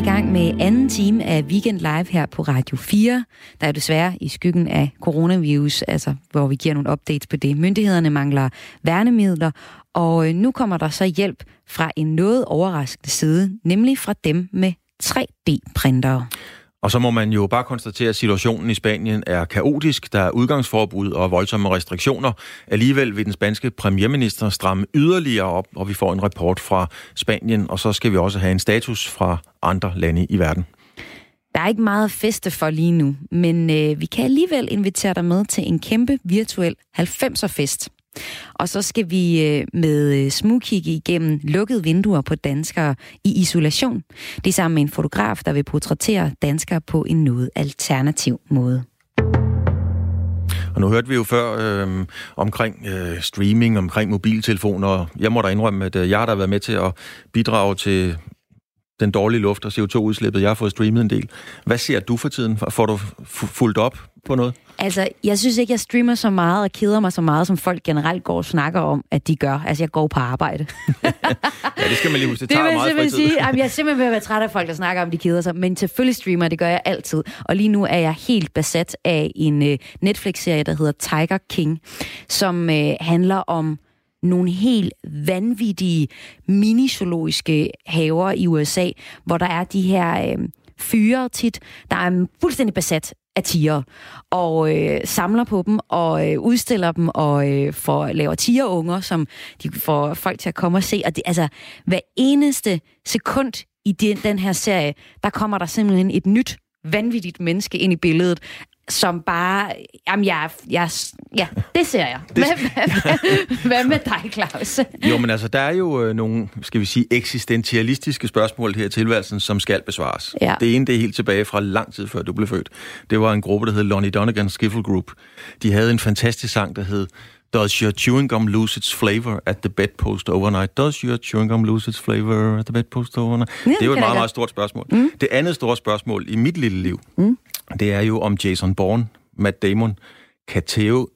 i gang med anden time af Weekend Live her på Radio 4. Der er desværre i skyggen af coronavirus, altså hvor vi giver nogle updates på det. Myndighederne mangler værnemidler, og øh, nu kommer der så hjælp fra en noget overraskende side, nemlig fra dem med 3D-printere. Og så må man jo bare konstatere, at situationen i Spanien er kaotisk. Der er udgangsforbud og voldsomme restriktioner. Alligevel vil den spanske premierminister stramme yderligere op, og vi får en rapport fra Spanien, og så skal vi også have en status fra andre lande i verden. Der er ikke meget feste for lige nu, men øh, vi kan alligevel invitere dig med til en kæmpe virtuel 90'er-fest. Og så skal vi øh, med øh, smugkigge igennem lukkede vinduer på danskere i isolation. Det er sammen med en fotograf, der vil portrættere danskere på en noget alternativ måde. Og nu hørte vi jo før øh, omkring øh, streaming, omkring mobiltelefoner. Jeg må da indrømme, at øh, jeg har da været med til at bidrage til den dårlige luft og CO2-udslippet. Jeg har fået streamet en del. Hvad ser du for tiden? Får du fuldt op på noget? Altså, jeg synes ikke, jeg streamer så meget og keder mig så meget, som folk generelt går og snakker om, at de gør. Altså, jeg går på arbejde. ja, det skal man lige huske. Det, det tager meget fritid. Sige, jamen, jeg er simpelthen ved at være træt af folk, der snakker om, de keder sig. Men selvfølgelig streamer, det gør jeg altid. Og lige nu er jeg helt besat af en uh, Netflix-serie, der hedder Tiger King, som uh, handler om nogle helt vanvittige minizoologiske haver i USA, hvor der er de her øh, fyre tit, der er fuldstændig besat af tiger, og øh, samler på dem, og øh, udstiller dem, og øh, får, laver tigerunger, som de får folk til at komme og se. Og det, altså, hver eneste sekund i den, den her serie, der kommer der simpelthen et nyt vanvittigt menneske ind i billedet, som bare... Jamen, jeg, jeg, ja, det ser jeg. Det... Hvad, hvad, hvad med dig, Claus? jo, men altså, der er jo øh, nogle, skal vi sige, eksistentialistiske spørgsmål her i tilværelsen, som skal besvares. Ja. Det ene, det er helt tilbage fra lang tid før du blev født. Det var en gruppe, der hed Lonnie Donegan Skiffle Group. De havde en fantastisk sang, der hed Does your chewing gum lose its flavor at the bedpost overnight? Does your chewing gum lose its flavor at the bedpost overnight? Ja, det er jo et meget, meget stort spørgsmål. Mm. Det andet store spørgsmål i mit lille liv, mm. det er jo om Jason Bourne, Matt Damon, kan tæve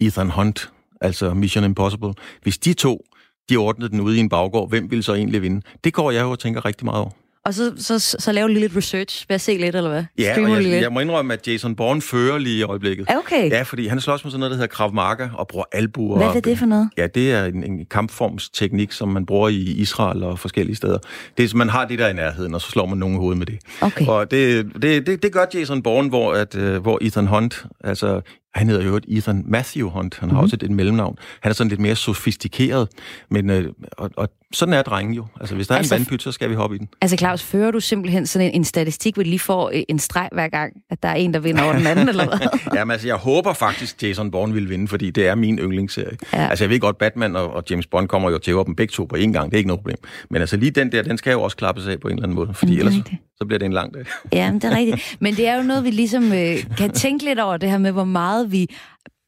Ethan Hunt, altså Mission Impossible. Hvis de to, de ordnede den ude i en baggård, hvem vil så egentlig vinde? Det går jeg jo og tænker rigtig meget over. Og så, så, så, så lige lidt research at se lidt, eller hvad? Ja, og jeg, jeg må indrømme, at Jason Bourne fører lige i øjeblikket. Okay. Ja, fordi han slås med sådan noget, der hedder Krav Maga, og bruger albuer. Hvad er det for noget? Ja, det er en, en kampformsteknik, som man bruger i Israel og forskellige steder. Det er, man har det der i nærheden, og så slår man nogen i hovedet med det. Okay. Og det, det, det, det gør Jason Bourne, hvor, at, uh, hvor Ethan Hunt, altså han hedder jo Ethan Matthew Hunt. Han har mm-hmm. også et, et mellemnavn. Han er sådan lidt mere sofistikeret. Men, øh, og, og sådan er drengen jo. Altså, hvis der altså, er en altså- vandpyt, så skal vi hoppe i den. Altså, Claus, fører du simpelthen sådan en, en statistik, hvor de lige får øh, en streg hver gang, at der er en, der vinder over den anden, eller hvad? Jamen, altså, jeg håber faktisk, Jason Bourne vil vinde, fordi det er min yndlingsserie. Ja. Altså, jeg ved godt, Batman og, og James Bond kommer jo til at dem begge to på én gang. Det er ikke noget problem. Men altså, lige den der, den skal jo også klappes af på en eller anden måde, fordi ellers så bliver det en lang dag. Ja, det er rigtigt. Men det er jo noget, vi ligesom øh, kan tænke lidt over, det her med, hvor meget vi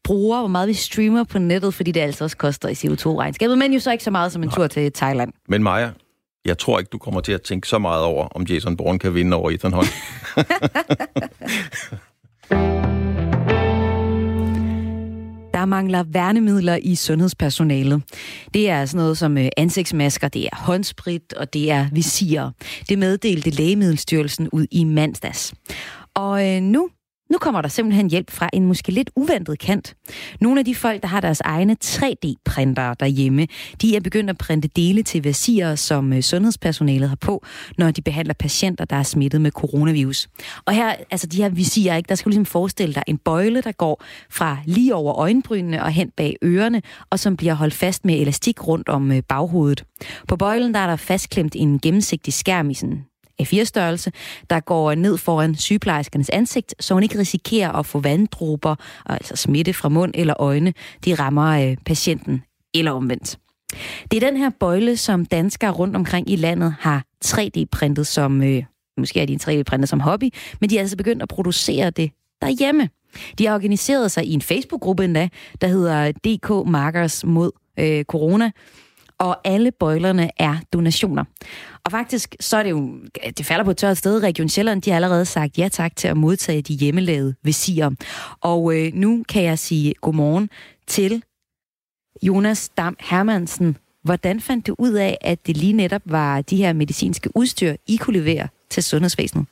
bruger, hvor meget vi streamer på nettet, fordi det altså også koster i CO2-regnskabet, men jo så ikke så meget som en Nej. tur til Thailand. Men Maja, jeg tror ikke, du kommer til at tænke så meget over, om Jason Bourne kan vinde over Ethan Hunt. Der mangler værnemidler i sundhedspersonalet. Det er sådan noget som øh, ansigtsmasker, det er håndsprit og det er visir. Det meddelte Lægemiddelstyrelsen ud i mandags. Og øh, nu nu kommer der simpelthen hjælp fra en måske lidt uventet kant. Nogle af de folk, der har deres egne 3D-printere derhjemme, de er begyndt at printe dele til visirer, som øh, sundhedspersonalet har på, når de behandler patienter, der er smittet med coronavirus. Og her, altså de her visirer, ikke, der skal du ligesom forestille dig en bøjle, der går fra lige over øjenbrynene og hen bag ørerne, og som bliver holdt fast med elastik rundt om øh, baghovedet. På bøjlen der er der fastklemt en gennemsigtig skærm i sådan A4-størrelse, der går ned foran sygeplejerskernes ansigt, så hun ikke risikerer at få vanddråber, altså smitte fra mund eller øjne, de rammer øh, patienten eller omvendt. Det er den her bøjle, som danskere rundt omkring i landet har 3D-printet som, øh, måske er de 3D-printet som hobby, men de er altså begyndt at producere det derhjemme. De har organiseret sig i en Facebook-gruppe endda, der hedder DK Markers mod øh, corona, og alle bøjlerne er donationer. Og faktisk, så er det jo, det falder på et tørt sted. Region Sjælland, de har allerede sagt ja tak til at modtage de hjemmelavede visirer. Og øh, nu kan jeg sige godmorgen til Jonas Dam Hermansen. Hvordan fandt du ud af, at det lige netop var de her medicinske udstyr, I kunne levere til sundhedsvæsenet?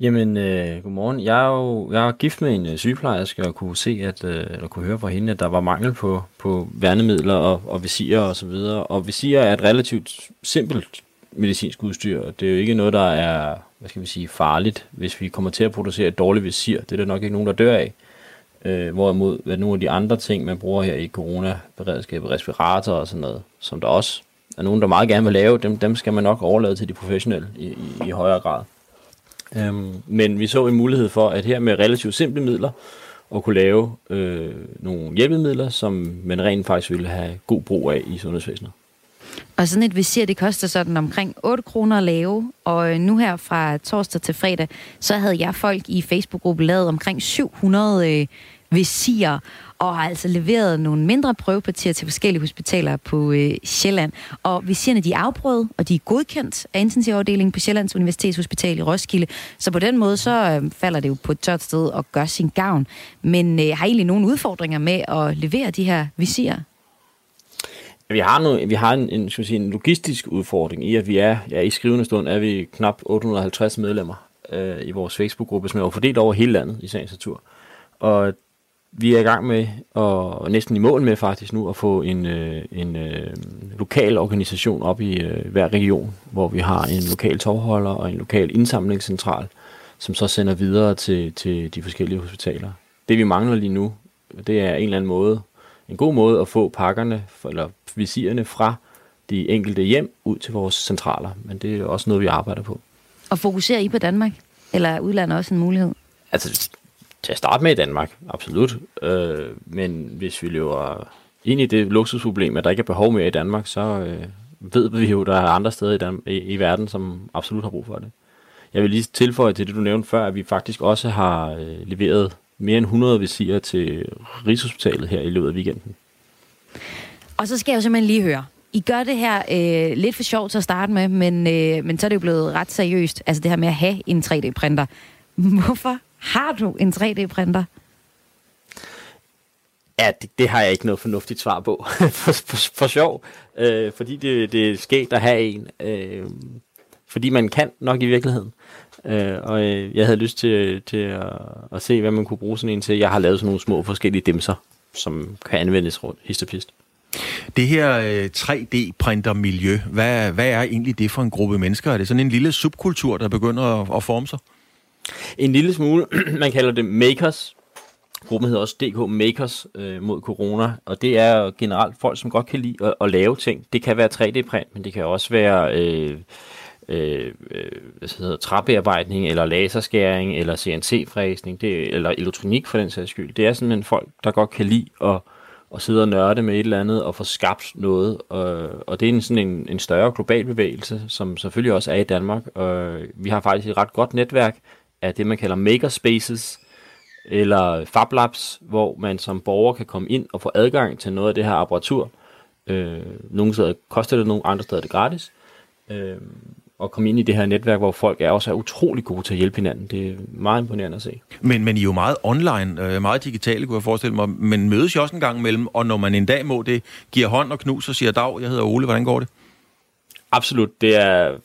Jamen, øh, godmorgen. Jeg er jo jeg er gift med en øh, sygeplejerske og kunne se, at, øh, eller kunne høre fra hende, at der var mangel på, på værnemidler og, og visirer og så videre. Og visirer er et relativt simpelt medicinsk udstyr. Det er jo ikke noget, der er, hvad skal vi sige, farligt, hvis vi kommer til at producere et dårligt visir. Det er der nok ikke nogen, der dør af. Øh, hvorimod hvad nogle af de andre ting, man bruger her i coronaberedskabet, respirator og sådan noget, som der også er nogen, der meget gerne vil lave, dem, dem skal man nok overlade til de professionelle i, i, i højere grad. Øhm, men vi så en mulighed for, at her med relativt simple midler, at kunne lave øh, nogle hjælpemidler, som man rent faktisk ville have god brug af i sundhedsvæsenet. Og sådan et visir, det koster sådan omkring 8 kroner at lave, og øh, nu her fra torsdag til fredag, så havde jeg folk i Facebook-gruppen lavet omkring 700 øh, visirer, og har altså leveret nogle mindre prøvepartier til forskellige hospitaler på øh, Sjælland. Og visirerne de er afprøvet, og de er godkendt af intensivafdelingen på Sjællands Universitetshospital i Roskilde. Så på den måde, så øh, falder det jo på et tørt sted og gør sin gavn. Men øh, har I egentlig nogle udfordringer med at levere de her visirer? Vi har, nu, vi har en, en, skal sige, en logistisk udfordring i, at vi er, ja, i skrivende stund er vi knap 850 medlemmer øh, i vores Facebook-gruppe, som er fordelt over hele landet i sagens natur. Og vi er i gang med, og næsten i mål med faktisk nu, at få en, øh, en øh, lokal organisation op i øh, hver region, hvor vi har en lokal tovholder og en lokal indsamlingscentral, som så sender videre til, til de forskellige hospitaler. Det vi mangler lige nu, det er en eller anden måde, en god måde at få pakkerne, eller visirerne fra de enkelte hjem ud til vores centraler. Men det er også noget, vi arbejder på. Og fokuserer I på Danmark? Eller er udlandet også en mulighed? Altså, til at starte med i Danmark, absolut. Øh, men hvis vi løber ind i det luksusproblem, at der ikke er behov mere i Danmark, så øh, ved vi jo, at der er andre steder i, Dan- i, i verden, som absolut har brug for det. Jeg vil lige tilføje til det, du nævnte før, at vi faktisk også har øh, leveret mere end 100 visirer til Rigshospitalet her i løbet af weekenden. Og så skal jeg jo simpelthen lige høre. I gør det her øh, lidt for sjovt til at starte med, men, øh, men så er det jo blevet ret seriøst. Altså det her med at have en 3D-printer. Hvorfor har du en 3D-printer? Ja, det, det har jeg ikke noget fornuftigt svar på. for, for, for sjov. Øh, fordi det, det er sket at have en. Øh, fordi man kan nok i virkeligheden. Øh, og øh, jeg havde lyst til, til at, at se, hvad man kunne bruge sådan en til. Jeg har lavet sådan nogle små forskellige dimser, som kan anvendes rundt histopist. Det her øh, 3D-printer-miljø, hvad, hvad er egentlig det for en gruppe mennesker? Er det sådan en lille subkultur, der begynder at, at forme sig? En lille smule. Man kalder det makers. Gruppen hedder også DK Makers øh, mod corona, og det er generelt folk, som godt kan lide at, at lave ting. Det kan være 3D-print, men det kan også være øh, øh, øh, hvad hedder, træbearbejdning, eller laserskæring, eller CNC-fræsning, det, eller elektronik for den sags skyld. Det er simpelthen folk, der godt kan lide at, at sidde og nørde med et eller andet, og få skabt noget. Og, og det er en, sådan en, en større global bevægelse, som selvfølgelig også er i Danmark. Og vi har faktisk et ret godt netværk af det, man kalder makerspaces, eller Fab Labs, hvor man som borger kan komme ind og få adgang til noget af det her apparatur. Øh, nogle steder koster det, nogle andre steder er det gratis. Øh, og komme ind i det her netværk, hvor folk er også er utrolig gode til at hjælpe hinanden. Det er meget imponerende at se. Men, men I er jo meget online, øh, meget digitale, kunne jeg forestille mig. Men mødes I også en gang imellem, og når man en dag må det, giver hånd og knus og siger, dag, jeg hedder Ole, hvordan går det? Absolut, det er,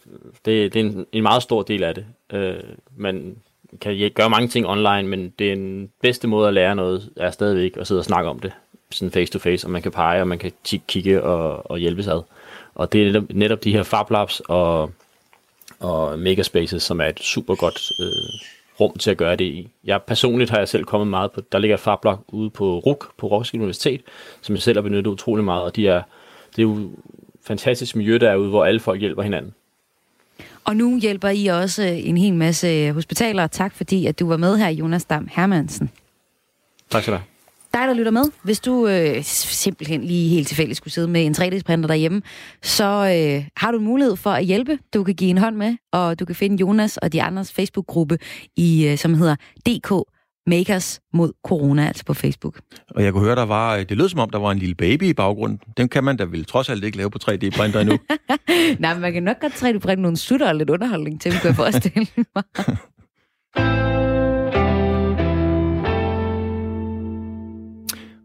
det, det er en, en meget stor del af det. Øh, man kan gøre mange ting online, men det er bedste måde at lære noget, er stadigvæk at sidde og snakke om det, sådan face to face, og man kan pege, og man kan kigge og, og hjælpes ad. Og det er netop, netop de her Fab Labs og, og Megaspaces, som er et super godt øh, rum til at gøre det i. Jeg personligt har jeg selv kommet meget på, der ligger fablab Fab Lab ude på RUK, på Roskilde Universitet, som jeg selv har benyttet utrolig meget, og de er, det er jo fantastisk miljø derude, hvor alle folk hjælper hinanden. Og nu hjælper I også en hel masse hospitaler. Tak fordi, at du var med her, Jonas Dam Hermansen. Tak skal du have. Dig, der lytter med, hvis du øh, simpelthen lige helt tilfældigt skulle sidde med en 3D-printer derhjemme, så øh, har du en mulighed for at hjælpe. Du kan give en hånd med, og du kan finde Jonas og de andres Facebook-gruppe, i, øh, som hedder DK Makers mod corona, altså på Facebook. Og jeg kunne høre, der var, det lød som om, der var en lille baby i baggrunden. Den kan man da vel trods alt ikke lave på 3D-printer endnu. Nej, men man kan nok godt 3D-printe nogle sutter og lidt underholdning til, kan jeg forestille mig.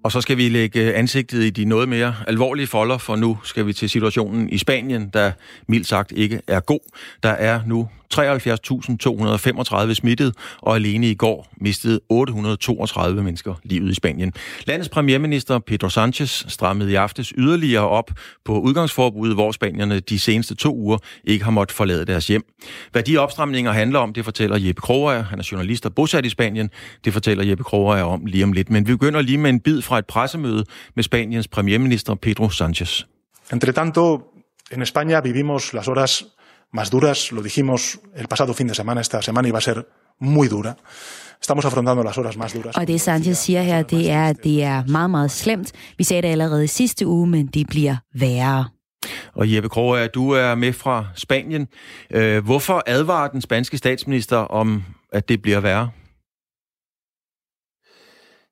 Og så skal vi lægge ansigtet i de noget mere alvorlige folder, for nu skal vi til situationen i Spanien, der mildt sagt ikke er god. Der er nu 73.235 smittet, og alene i går mistede 832 mennesker livet i Spanien. Landets premierminister Pedro Sanchez strammede i aftes yderligere op på udgangsforbuddet, hvor spanierne de seneste to uger ikke har måttet forlade deres hjem. Hvad de opstramninger handler om, det fortæller Jeppe Kroger. Han er journalist og bosat i Spanien. Det fortæller Jeppe Kroger om lige om lidt. Men vi begynder lige med en bid fra et pressemøde med Spaniens premierminister Pedro Sanchez. Entre tanto, en España vivimos las horas más duras, lo dijimos el pasado fin de semana, esta semana iba a ser muy dura. Estamos afrontando las horas más duras. Og det Sanchez siger her, det er, at det er meget, meget slemt. Vi sagde det allerede sidste uge, men det bliver værre. Og Jeppe Kroger, du er med fra Spanien. Øh, hvorfor advarer den spanske statsminister om, at det bliver værre?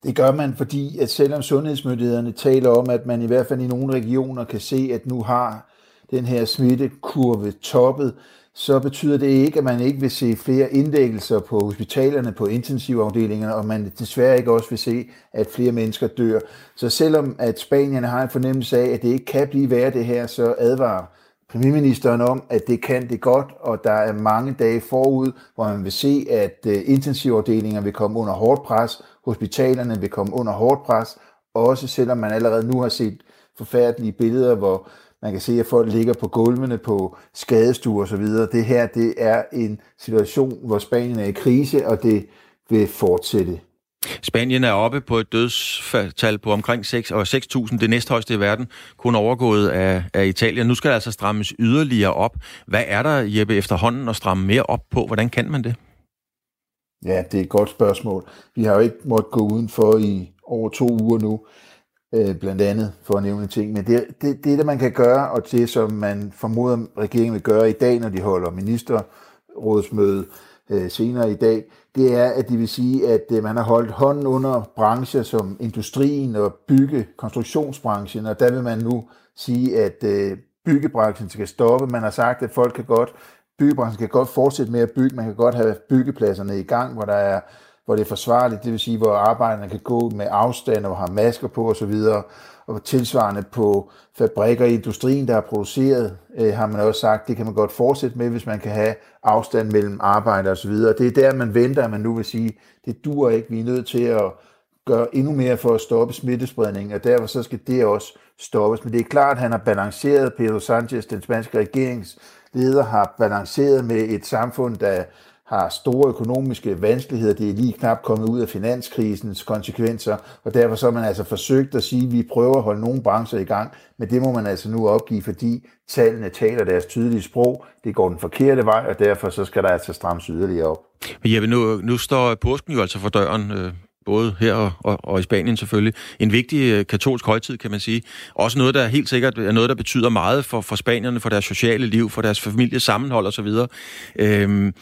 Det gør man, fordi at selvom sundhedsmyndighederne taler om, at man i hvert fald i nogle regioner kan se, at nu har den her smittekurve toppet, så betyder det ikke, at man ikke vil se flere indlæggelser på hospitalerne, på intensivafdelingerne, og man desværre ikke også vil se, at flere mennesker dør. Så selvom at Spanien har en fornemmelse af, at det ikke kan blive værre det her, så advarer premierministeren om, at det kan det godt, og der er mange dage forud, hvor man vil se, at øh, intensivafdelinger vil komme under hårdt pres, hospitalerne vil komme under hårdt pres, også selvom man allerede nu har set forfærdelige billeder, hvor man kan se, at folk ligger på gulvene på skadestuer osv. Det her det er en situation, hvor Spanien er i krise, og det vil fortsætte. Spanien er oppe på et dødstal på omkring 6 og 6.000, det næsthøjeste i verden, kun overgået af, af Italien. Nu skal der altså strammes yderligere op. Hvad er der, Jeppe, efterhånden at stramme mere op på? Hvordan kan man det? Ja, det er et godt spørgsmål. Vi har jo ikke måttet gå udenfor i over to uger nu, øh, blandt andet for at nævne ting. Men det, det, det, der man kan gøre, og det som man formoder, regeringen vil gøre i dag, når de holder ministerrådsmøde øh, senere i dag, det er, at de vil sige, at øh, man har holdt hånden under brancher som industrien og bygge, konstruktionsbranchen, og der vil man nu sige, at øh, byggebranchen skal stoppe. Man har sagt, at folk kan godt, byggebranchen kan godt fortsætte med at bygge, man kan godt have byggepladserne i gang, hvor der er hvor det er forsvarligt, det vil sige, hvor arbejderne kan gå med afstand og har masker på osv., og tilsvarende på fabrikker i industrien, der har produceret, øh, har man også sagt, det kan man godt fortsætte med, hvis man kan have afstand mellem arbejder osv. Det er der, man venter, at man nu vil sige, det dur ikke, vi er nødt til at gøre endnu mere for at stoppe smittespredningen, og derfor så skal det også stoppes. Men det er klart, at han har balanceret, Pedro Sanchez, den spanske regeringsleder, har balanceret med et samfund, der har store økonomiske vanskeligheder. Det er lige knap kommet ud af finanskrisens konsekvenser, og derfor så har man altså forsøgt at sige, at vi prøver at holde nogle brancher i gang, men det må man altså nu opgive, fordi tallene taler deres tydelige sprog. Det går den forkerte vej, og derfor så skal der altså strammes yderligere op. Men Jeppe, nu, nu står påsken jo altså for døren, øh, både her og, og, og i Spanien selvfølgelig. En vigtig øh, katolsk højtid, kan man sige. Også noget, der helt sikkert er noget, der betyder meget for, for spanierne, for deres sociale liv, for deres families sammenhold osv. Øhm,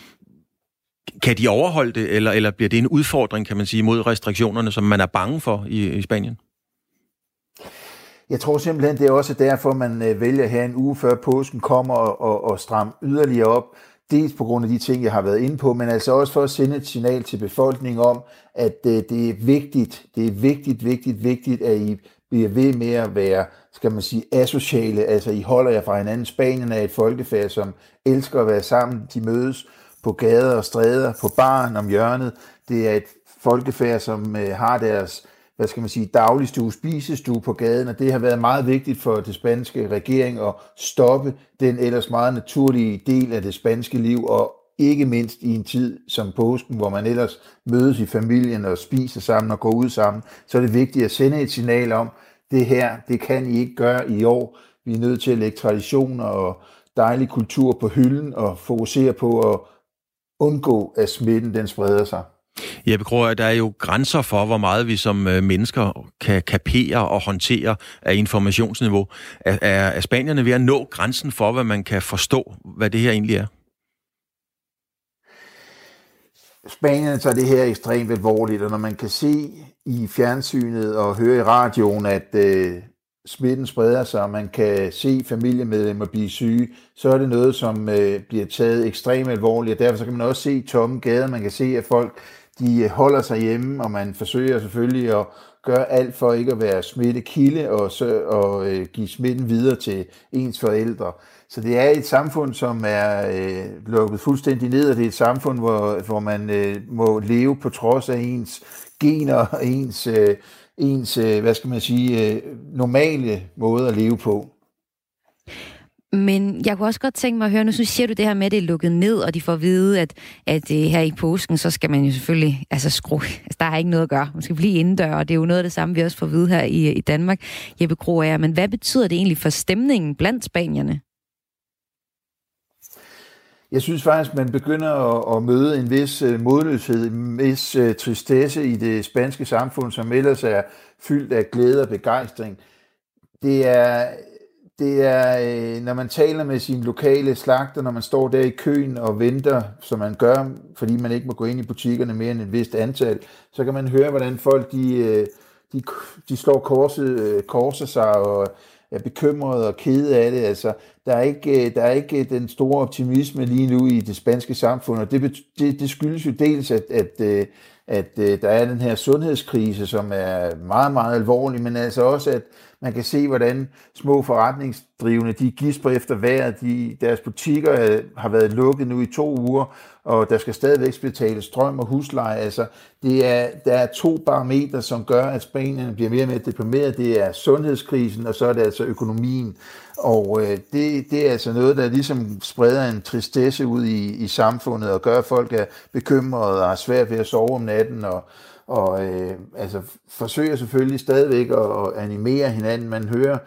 kan de overholde det, eller, eller bliver det en udfordring, kan man sige, mod restriktionerne, som man er bange for i, i Spanien? Jeg tror simpelthen, det er også derfor, man øh, vælger her en uge før påsken kommer og, og, og stramme yderligere op. Dels på grund af de ting, jeg har været inde på, men altså også for at sende et signal til befolkningen om, at øh, det er vigtigt, det er vigtigt, vigtigt, vigtigt, at I bliver ved med at være, skal man sige, asociale. Altså, I holder jer fra hinanden. Spanien er et folkefærd, som elsker at være sammen. De mødes på gader og stræder, på baren om hjørnet. Det er et folkefærd, som øh, har deres hvad skal man sige, dagligstue, spisestue på gaden, og det har været meget vigtigt for det spanske regering at stoppe den ellers meget naturlige del af det spanske liv, og ikke mindst i en tid som påsken, hvor man ellers mødes i familien og spiser sammen og går ud sammen, så er det vigtigt at sende et signal om, det her, det kan I ikke gøre i år. Vi er nødt til at lægge traditioner og dejlig kultur på hylden og fokusere på at undgå, at smitten den spreder sig. Jeppe Kroger, der er jo grænser for, hvor meget vi som øh, mennesker kan kapere og håndtere af informationsniveau. Er, er, er spanierne ved at nå grænsen for, hvad man kan forstå, hvad det her egentlig er? Spanien tager det her ekstremt alvorligt, og når man kan se i fjernsynet og høre i radioen, at øh, smitten spreder sig, og man kan se familiemedlemmer blive syge, så er det noget, som øh, bliver taget ekstremt alvorligt, og derfor så kan man også se tomme gader, man kan se, at folk de øh, holder sig hjemme, og man forsøger selvfølgelig at gøre alt for ikke at være smittekilde og, så, og øh, give smitten videre til ens forældre. Så det er et samfund, som er øh, lukket fuldstændig ned, og det er et samfund, hvor, hvor man øh, må leve på trods af ens gener og ens, øh, ens øh, hvad skal man sige, øh, normale måde at leve på. Men jeg kunne også godt tænke mig at høre, nu siger du det her med, at det er lukket ned, og de får at vide, at, at øh, her i påsken, så skal man jo selvfølgelig altså skrue. Altså, der er ikke noget at gøre. Man skal blive indendør, og det er jo noget af det samme, vi også får at vide her i, i Danmark. Jeppe Kroager, men hvad betyder det egentlig for stemningen blandt spanierne? Jeg synes faktisk, man begynder at, at møde en vis øh, modløshed, en vis øh, tristesse i det spanske samfund, som ellers er fyldt af glæde og begejstring. Det er, det er, øh, når man taler med sin lokale slagter, når man står der i køen og venter, som man gør, fordi man ikke må gå ind i butikkerne mere end et vist antal, så kan man høre, hvordan folk de, de, de slår korset, korser sig og er bekymrede og kede af det. Altså, der, er ikke, øh, der er ikke den store optimisme lige nu i det spanske samfund, og det, det, det skyldes jo dels, at, at, øh, at, at der er den her sundhedskrise, som er meget, meget alvorlig, men altså også, at man kan se, hvordan små forretningsdrivende, de gisper efter vejret. De, deres butikker øh, har været lukket nu i to uger, og der skal stadigvæk betales strøm og husleje. Altså, det er, der er to parametre, som gør, at Spanien bliver mere og mere deprimeret. Det er sundhedskrisen, og så er det altså økonomien. Og øh, det, det er altså noget, der ligesom spreder en tristesse ud i, i samfundet, og gør, at folk er bekymrede og har svært ved at sove om natten, og, og øh, altså, forsøger selvfølgelig stadigvæk at, at animere hinanden. Man hører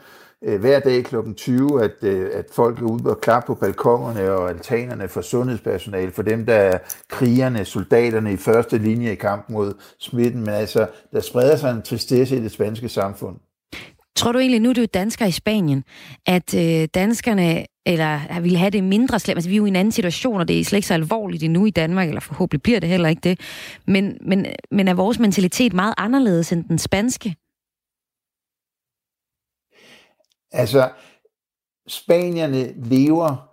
øh, hver dag kl. 20, at, øh, at folk er ude og klappe på balkongerne og altanerne for sundhedspersonale, for dem, der er krigerne, soldaterne i første linje i kamp mod smitten. Men altså, der spreder sig en tristesse i det spanske samfund. Tror du egentlig, nu er du dansker i Spanien, at øh, danskerne eller vil have det mindre slemt? Altså, vi er jo i en anden situation, og det er slet ikke så alvorligt endnu i Danmark, eller forhåbentlig bliver det heller ikke det. Men, men, men er vores mentalitet meget anderledes end den spanske? Altså, spanierne lever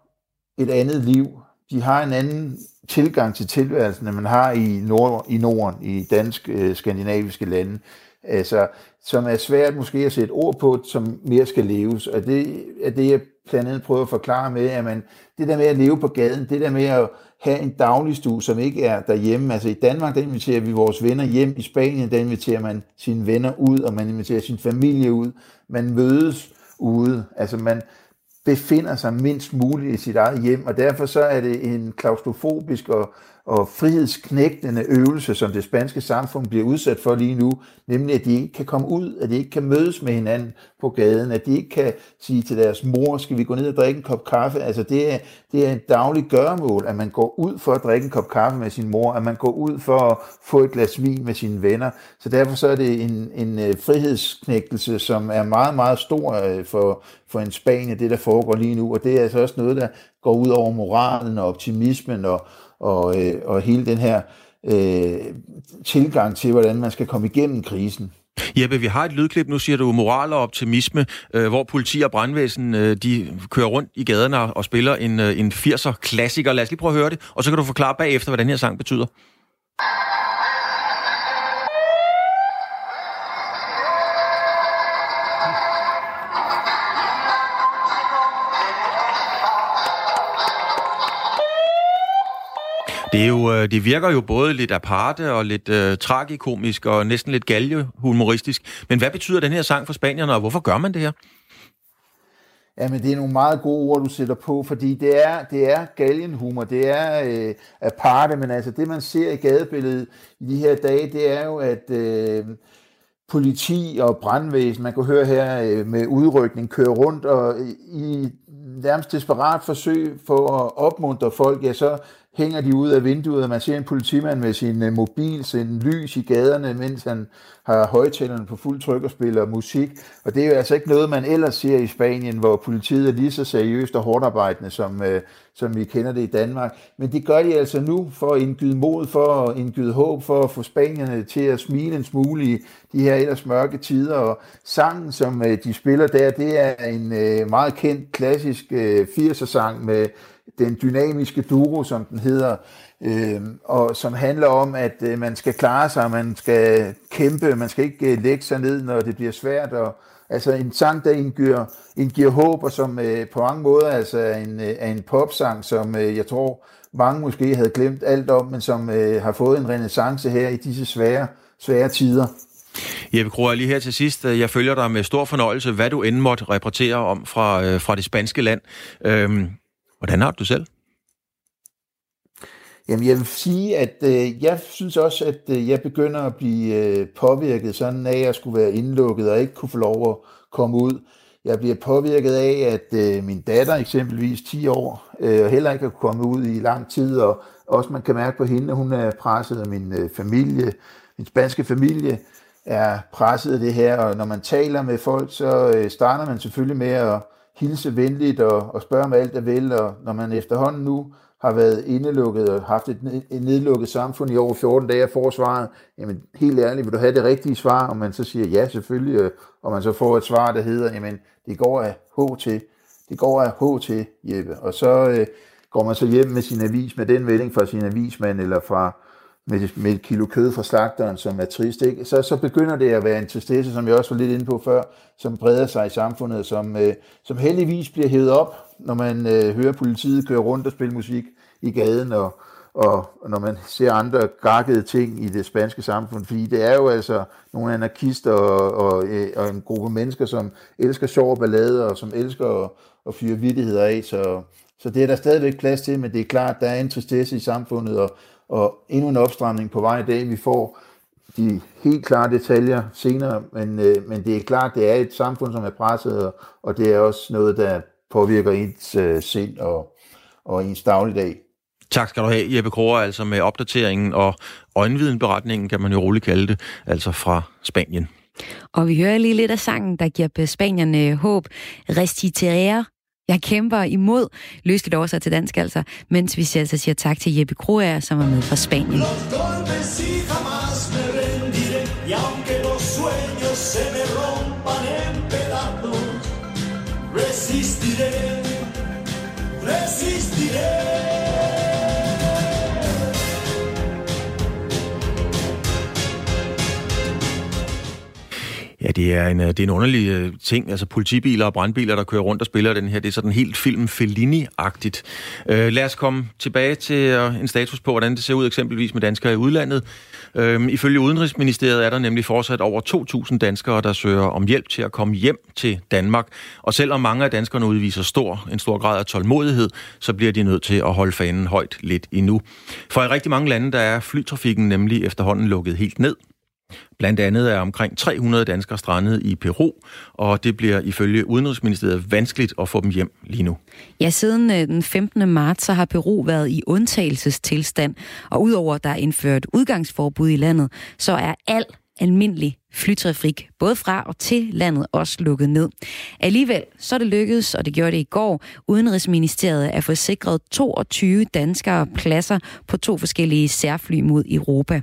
et andet liv. De har en anden tilgang til tilværelsen, end man har i, Nord, i Norden, i dansk-skandinaviske øh, lande. Altså, som er svært måske at sætte ord på, som mere skal leves. Og det er det, jeg blandt andet prøver at forklare med, at man, det der med at leve på gaden, det der med at have en dagligstue, som ikke er derhjemme. Altså i Danmark, der inviterer vi vores venner hjem. I Spanien, der inviterer man sine venner ud, og man inviterer sin familie ud. Man mødes ude. Altså man befinder sig mindst muligt i sit eget hjem, og derfor så er det en klaustrofobisk og og frihedsknægtende øvelse, som det spanske samfund bliver udsat for lige nu, nemlig at de ikke kan komme ud, at de ikke kan mødes med hinanden på gaden, at de ikke kan sige til deres mor, skal vi gå ned og drikke en kop kaffe? Altså det er, det er en daglig gøremål, at man går ud for at drikke en kop kaffe med sin mor, at man går ud for at få et glas vin med sine venner. Så derfor så er det en, en øh, frihedsknægtelse, som er meget, meget stor øh, for, for en Spanien, det der foregår lige nu, og det er altså også noget, der går ud over moralen og optimismen og, og, øh, og hele den her øh, tilgang til, hvordan man skal komme igennem krisen. Jeppe, vi har et lydklip, nu siger du moral og optimisme, øh, hvor politi og brandvæsen øh, de kører rundt i gaderne og spiller en, øh, en 80'er klassiker. Lad os lige prøve at høre det, og så kan du forklare bagefter, hvad den her sang betyder. Det, er jo, øh, det virker jo både lidt aparte og lidt øh, tragikomisk og næsten lidt galgehumoristisk. Men hvad betyder den her sang for spanierne, og hvorfor gør man det her? Jamen, det er nogle meget gode ord, du sætter på, fordi det er, det er galgenhumor, det er øh, aparte, men altså det, man ser i gadebilledet i de her dage, det er jo, at øh, politi og brandvæsen, man kan høre her øh, med udrykning, kører rundt og i nærmest desperat forsøg for at opmuntre folk, ja, så hænger de ud af vinduet, og man ser en politimand med sin øh, mobil, sin lys i gaderne, mens han har højtalerne på fuld tryk og spiller musik. Og det er jo altså ikke noget, man ellers ser i Spanien, hvor politiet er lige så seriøst og hårdarbejdende, som, øh, som vi kender det i Danmark. Men det gør de altså nu for at indgyde mod, for at indgyde håb, for at få spanierne til at smile en smule i de her ellers mørke tider. Og sangen, som øh, de spiller der, det er en meget kendt klassisk 80'er sang med den dynamiske duro, som den hedder, øh, og som handler om, at øh, man skal klare sig, man skal kæmpe, man skal ikke øh, lægge sig ned, når det bliver svært, og altså en sang, der indgiver, indgiver håb, og som øh, på mange måder altså, er, en, øh, er en popsang, som øh, jeg tror, mange måske havde glemt alt om, men som øh, har fået en renaissance her i disse svære, svære tider. Jeppe Kroer, lige her til sidst. Øh, jeg følger dig med stor fornøjelse, hvad du end måtte rapportere om fra, øh, fra det spanske land. Øhm, hvordan har du det selv? Jamen, jeg vil sige, at øh, jeg synes også, at øh, jeg begynder at blive øh, påvirket sådan af, at jeg skulle være indlukket og ikke kunne få lov at komme ud. Jeg bliver påvirket af, at øh, min datter eksempelvis 10 år, øh, heller ikke har kommet ud i lang tid, og også man kan mærke på hende, at hun er presset af min øh, familie, min spanske familie, er presset af det her, og når man taler med folk, så øh, starter man selvfølgelig med at hilse venligt og, og spørge om alt der vil, og når man efterhånden nu har været indelukket og haft et, et nedlukket samfund i over 14 dage, af forsvaret, jamen helt ærligt, vil du have det rigtige svar? Og man så siger ja, selvfølgelig, øh, og man så får et svar, der hedder, jamen det går af H til, det går af H til, Jeppe. Og så øh, går man så hjem med sin avis, med den melding fra sin avismand, eller fra med, med et kilo kød fra slagteren, som er trist, ikke? Så, så begynder det at være en tristesse, som jeg også var lidt inde på før, som breder sig i samfundet, som, øh, som heldigvis bliver hævet op, når man øh, hører politiet køre rundt og spille musik i gaden, og, og, og når man ser andre gakkede ting i det spanske samfund, fordi det er jo altså nogle anarkister og, og, øh, og en gruppe mennesker, som elsker sjov ballade, og som elsker at, at fyre vidtigheder af, så, så det er der stadigvæk plads til, men det er klart, der er en tristesse i samfundet, og, og endnu en opstramning på vej i dag. Vi får de helt klare detaljer senere, men, øh, men det er klart, det er et samfund, som er presset, og, og det er også noget, der påvirker ens øh, sind og, og ens dagligdag. Tak skal du have, Jeppe Kroger, altså med opdateringen og øjenvidenberetningen, kan man jo roligt kalde det, altså fra Spanien. Og vi hører lige lidt af sangen, der giver spanierne håb. Restiterer jeg kæmper imod, løsligt oversat til dansk altså, mens vi altså siger tak til Jeppe Kroer, som er med fra Spanien. Det er en, øh, det er en underlig øh, ting. Altså politibiler og brandbiler, der kører rundt og spiller den her, det er sådan helt film Fellini-agtigt. Øh, lad os komme tilbage til øh, en status på, hvordan det ser ud eksempelvis med danskere i udlandet. Øh, ifølge Udenrigsministeriet er der nemlig fortsat over 2.000 danskere, der søger om hjælp til at komme hjem til Danmark. Og selvom mange af danskerne udviser stor, en stor grad af tålmodighed, så bliver de nødt til at holde fanen højt lidt endnu. For i rigtig mange lande, der er flytrafikken nemlig efterhånden lukket helt ned. Blandt andet er omkring 300 danskere strandet i Peru, og det bliver ifølge Udenrigsministeriet vanskeligt at få dem hjem lige nu. Ja, siden øh, den 15. marts så har Peru været i undtagelsestilstand, og udover at der er indført udgangsforbud i landet, så er al almindelig flytrafik, både fra og til landet, også lukket ned. Alligevel så er det lykkedes, og det gjorde det i går, Udenrigsministeriet at få sikret 22 danskere pladser på to forskellige særfly mod Europa.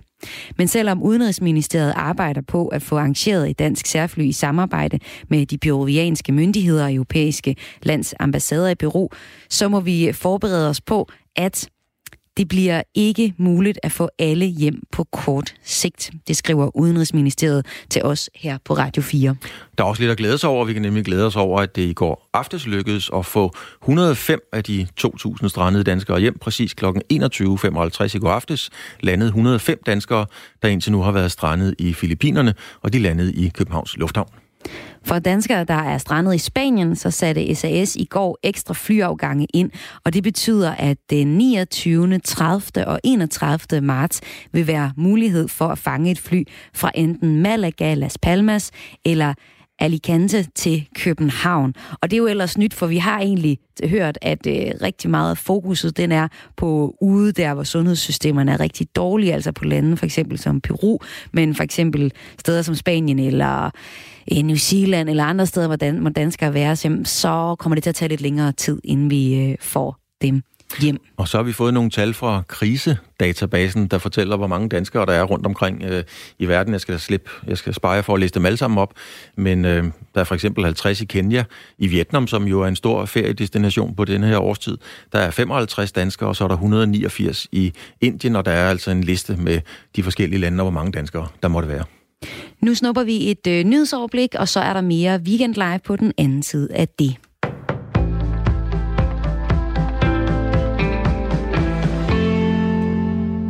Men selvom Udenrigsministeriet arbejder på at få arrangeret et dansk særfly i samarbejde med de peruvianske myndigheder og europæiske lands ambassader i Peru, så må vi forberede os på, at det bliver ikke muligt at få alle hjem på kort sigt. Det skriver Udenrigsministeriet til os her på Radio 4. Der er også lidt at glæde sig over. Vi kan nemlig glæde os over, at det i går aftes lykkedes at få 105 af de 2.000 strandede danskere hjem. Præcis kl. 21.55 i går aftes landede 105 danskere, der indtil nu har været strandet i Filippinerne, og de landede i Københavns Lufthavn. For danskere, der er strandet i Spanien, så satte SAS i går ekstra flyafgange ind, og det betyder, at den 29., 30. og 31. marts vil være mulighed for at fange et fly fra enten Malaga, Las Palmas eller Alicante til København. Og det er jo ellers nyt, for vi har egentlig hørt, at øh, rigtig meget af fokuset den er på ude der, hvor sundhedssystemerne er rigtig dårlige, altså på lande for eksempel som Peru, men for eksempel steder som Spanien eller øh, New Zealand eller andre steder, hvor, dan- hvor danskere være, så kommer det til at tage lidt længere tid, inden vi øh, får dem hjem. Og så har vi fået nogle tal fra krisedatabasen, der fortæller, hvor mange danskere der er rundt omkring øh, i verden. Jeg skal slippe, jeg skal spare for at læse dem alle sammen op, men øh, der er for eksempel 50 i Kenya, i Vietnam, som jo er en stor feriedestination på denne her årstid. Der er 55 danskere, og så er der 189 i Indien, og der er altså en liste med de forskellige lande, og hvor mange danskere der måtte være. Nu snupper vi et øh, nyhedsoverblik, og så er der mere Weekend Live på den anden side af det.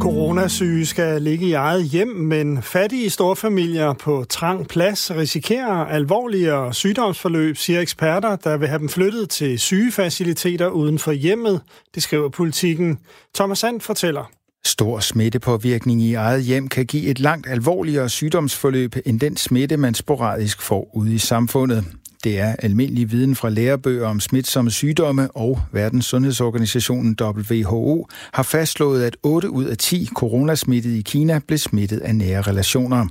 Coronasyge skal ligge i eget hjem, men fattige storfamilier på trang plads risikerer alvorligere sygdomsforløb, siger eksperter, der vil have dem flyttet til sygefaciliteter uden for hjemmet. Det skriver politikken. Thomas Sand fortæller. Stor smittepåvirkning i eget hjem kan give et langt alvorligere sygdomsforløb end den smitte, man sporadisk får ude i samfundet. Det er almindelig viden fra lærebøger om smitsomme sygdomme, og Verdens Sundhedsorganisationen WHO har fastslået, at 8 ud af 10 coronasmittede i Kina blev smittet af nære relationer.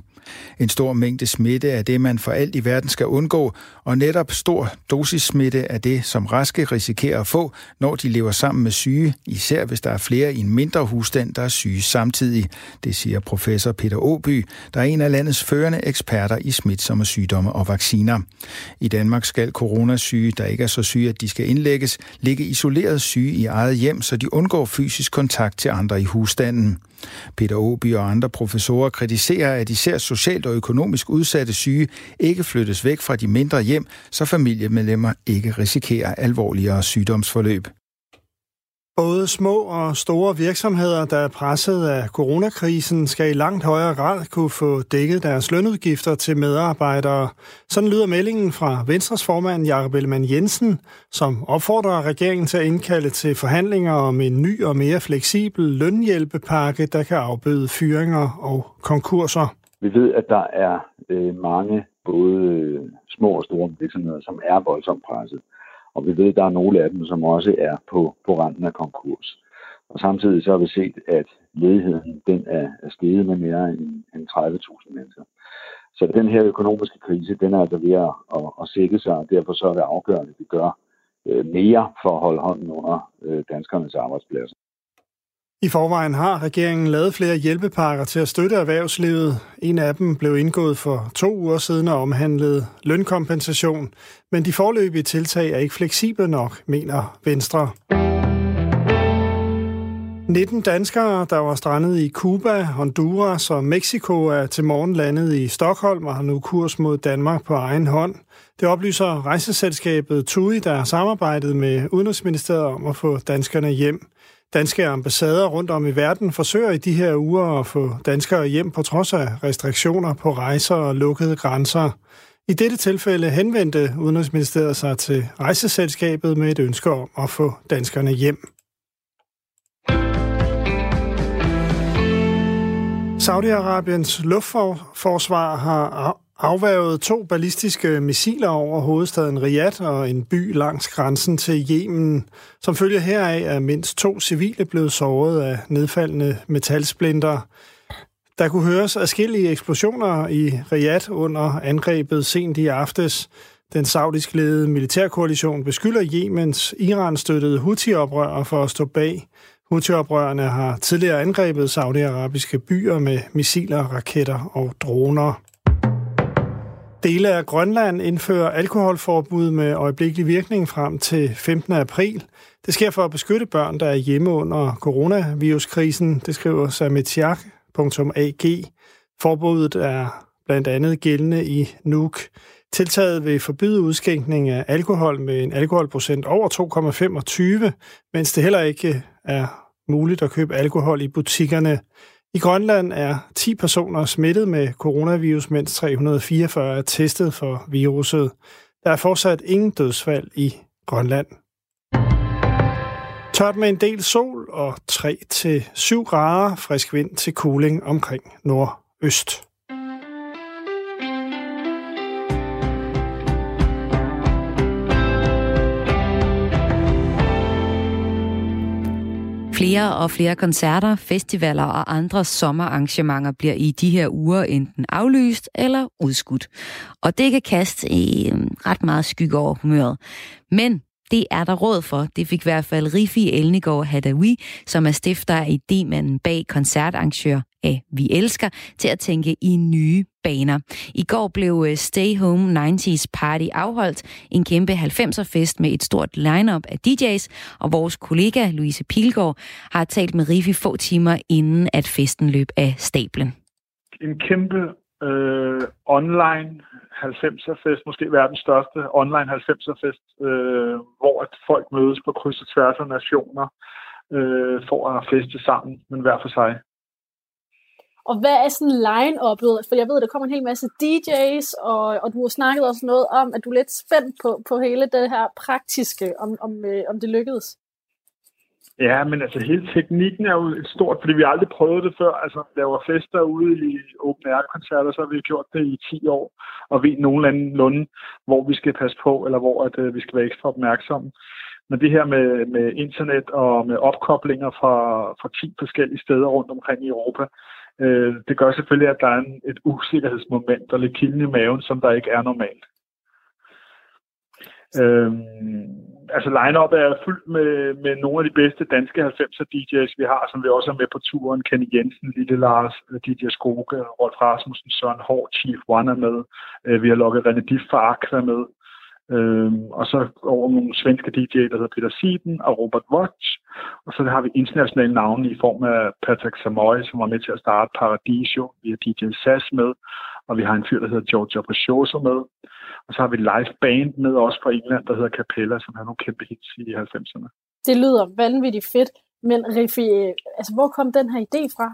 En stor mængde smitte er det, man for alt i verden skal undgå, og netop stor dosissmitte er det, som raske risikerer at få, når de lever sammen med syge, især hvis der er flere i en mindre husstand, der er syge samtidig. Det siger professor Peter Åby, der er en af landets førende eksperter i smitsomme sygdomme og vacciner. I Danmark skal coronasyge, der ikke er så syge, at de skal indlægges, ligge isoleret syge i eget hjem, så de undgår fysisk kontakt til andre i husstanden. Peter Åby og andre professorer kritiserer, at især socialt og økonomisk udsatte syge ikke flyttes væk fra de mindre hjem, så familiemedlemmer ikke risikerer alvorligere sygdomsforløb. Både små og store virksomheder, der er presset af coronakrisen, skal i langt højere grad kunne få dækket deres lønudgifter til medarbejdere. Sådan lyder meldingen fra Venstres formand Jakob Ellemann Jensen, som opfordrer regeringen til at indkalde til forhandlinger om en ny og mere fleksibel lønhjælpepakke, der kan afbøde fyringer og konkurser. Vi ved, at der er øh, mange både øh, små og store virksomheder, som er voldsomt presset. Og vi ved, at der er nogle af dem, som også er på, på randen af konkurs. Og samtidig så har vi set, at ledigheden den er, er steget med mere end, end 30.000 mennesker. Så den her økonomiske krise, den er altså ved at, at, at sætte sig, og derfor så er det afgørende, at vi gør øh, mere for at holde hånden under øh, danskernes arbejdspladser. I forvejen har regeringen lavet flere hjælpepakker til at støtte erhvervslivet. En af dem blev indgået for to uger siden og omhandlede lønkompensation. Men de forløbige tiltag er ikke fleksible nok, mener Venstre. 19 danskere, der var strandet i Cuba, Honduras og Mexico, er til morgen landet i Stockholm og har nu kurs mod Danmark på egen hånd. Det oplyser rejseselskabet TUI, der har samarbejdet med Udenrigsministeriet om at få danskerne hjem. Danske ambassader rundt om i verden forsøger i de her uger at få danskere hjem på trods af restriktioner på rejser og lukkede grænser. I dette tilfælde henvendte Udenrigsministeriet sig til rejseselskabet med et ønske om at få danskerne hjem. Saudi-Arabiens luftforsvar har afværget to ballistiske missiler over hovedstaden Riyadh og en by langs grænsen til Yemen. Som følge heraf er mindst to civile blevet såret af nedfaldende metalsplinter. Der kunne høres afskillige eksplosioner i Riyadh under angrebet sent i aftes. Den saudisk ledede militærkoalition beskylder Jemens Iran-støttede Houthi-oprørere for at stå bag. Houthi-oprørerne har tidligere angrebet saudiarabiske byer med missiler, raketter og droner. Dele af Grønland indfører alkoholforbud med øjeblikkelig virkning frem til 15. april. Det sker for at beskytte børn, der er hjemme under coronaviruskrisen, det skriver sametiak.ag. Forbuddet er blandt andet gældende i Nuuk. Tiltaget vil forbyde udskænkning af alkohol med en alkoholprocent over 2,25, mens det heller ikke er muligt at købe alkohol i butikkerne. I Grønland er 10 personer smittet med coronavirus, mens 344 er testet for viruset. Der er fortsat ingen dødsfald i Grønland. Tørt med en del sol og 3-7 grader frisk vind til cooling omkring nordøst. Flere og flere koncerter, festivaler og andre sommerarrangementer bliver i de her uger enten aflyst eller udskudt. Og det kan kaste i øhm, ret meget skygge over humøret. Men det er der råd for. Det fik i hvert fald Rifi Elnegård Hadawi, som er stifter af idemanden bag koncertarrangør af Vi Elsker, til at tænke i nye baner. I går blev øh, Stay Home 90's Party afholdt, en kæmpe 90'er-fest med et stort lineup af DJ's, og vores kollega Louise Pilgaard har talt med Rifi få timer inden at festen løb af stablen. En kæmpe øh, online 90'er-fest, måske verdens største online 90'er-fest, øh, hvor at folk mødes på kryds og tværs af nationer øh, for at feste sammen, men hver for sig. Og hvad er sådan line-up'et? For jeg ved, der kommer en hel masse DJ's, og, og du har snakket også noget om, at du er lidt spændt på, på hele det her praktiske, om, om, øh, om det lykkedes. Ja, men altså hele teknikken er jo et stort, fordi vi aldrig prøvet det før. Altså laver fester ude i open air koncerter, så har vi gjort det i 10 år, og vi nogenlunde lunde, hvor vi skal passe på, eller hvor at, øh, vi skal være ekstra opmærksomme. Men det her med, med internet og med opkoblinger fra, fra 10 forskellige steder rundt omkring i Europa, øh, det gør selvfølgelig, at der er en, et usikkerhedsmoment og lidt kilden i maven, som der ikke er normalt. Øhm, altså line-up er fyldt med, med nogle af de bedste danske 90'er DJ's, vi har, som vi også er med på turen. Kenny Jensen, Lille Lars, øh, DJ Skoge, Rolf Rasmussen, Søren Hård, Chief One er med. Øh, vi har lukket René Diff fra Aqua med. Øhm, og så over nogle svenske DJ'er, der hedder Peter Sieben og Robert Watch. Og så har vi internationale navne i form af Patrick Samoy, som var med til at starte Paradiso. Vi har DJ Sass med, og vi har en fyr, der hedder George Precioso med. Og så har vi live band med også fra England, der hedder Capella, som har nogle kæmpe hits i 90'erne. Det lyder vanvittigt fedt. Men Riffi, øh, altså hvor kom den her idé fra?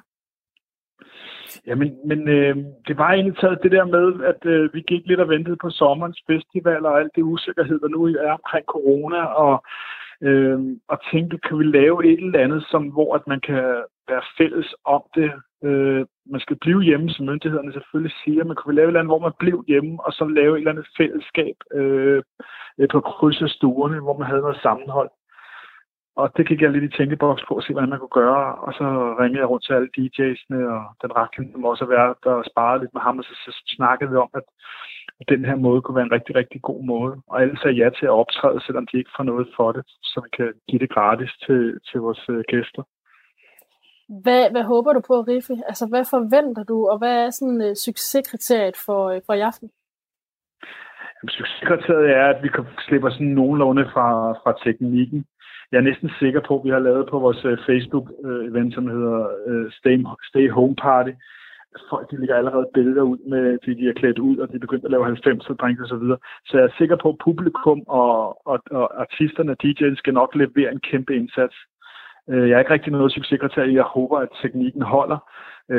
Ja, men, men øh, det var egentlig taget det der med, at øh, vi gik lidt og ventede på sommerens festival og alt det usikkerhed, der nu er omkring corona, og, øh, og tænkte, kan vi lave et eller andet, som, hvor at man kan være fælles om det. Øh, man skal blive hjemme, som myndighederne selvfølgelig siger, men kan vi lave et eller andet, hvor man blev hjemme, og så lave et eller andet fællesskab øh, øh på kryds af stuerne, hvor man havde noget sammenhold. Og det gik jeg lidt i tænkeboks på at se, hvordan man kunne gøre. Og så ringede jeg rundt til alle DJ'sne, og den rakken, som også har været der og sparet lidt med ham, og så, så snakkede vi om, at den her måde kunne være en rigtig, rigtig god måde. Og alle sagde ja til at optræde, selvom de ikke får noget for det, så vi kan give det gratis til, til vores øh, gæster. Hvad, hvad håber du på, Riffe? Altså, hvad forventer du, og hvad er sådan uh, succeskriteriet for, uh, for i aften? Jamen, succeskriteriet er, at vi kan slippe sådan nogenlunde fra, fra teknikken jeg er næsten sikker på, at vi har lavet på vores øh, Facebook-event, øh, som hedder øh, Stay, Stay Home Party. Folk de ligger allerede billeder ud med, fordi de er klædt ud, og de er begyndt at lave 90'er drink og så videre. Så jeg er sikker på, at publikum og, og, og artisterne, DJ'en, skal nok levere en kæmpe indsats. Jeg er ikke rigtig noget successekretær. Jeg håber, at teknikken holder.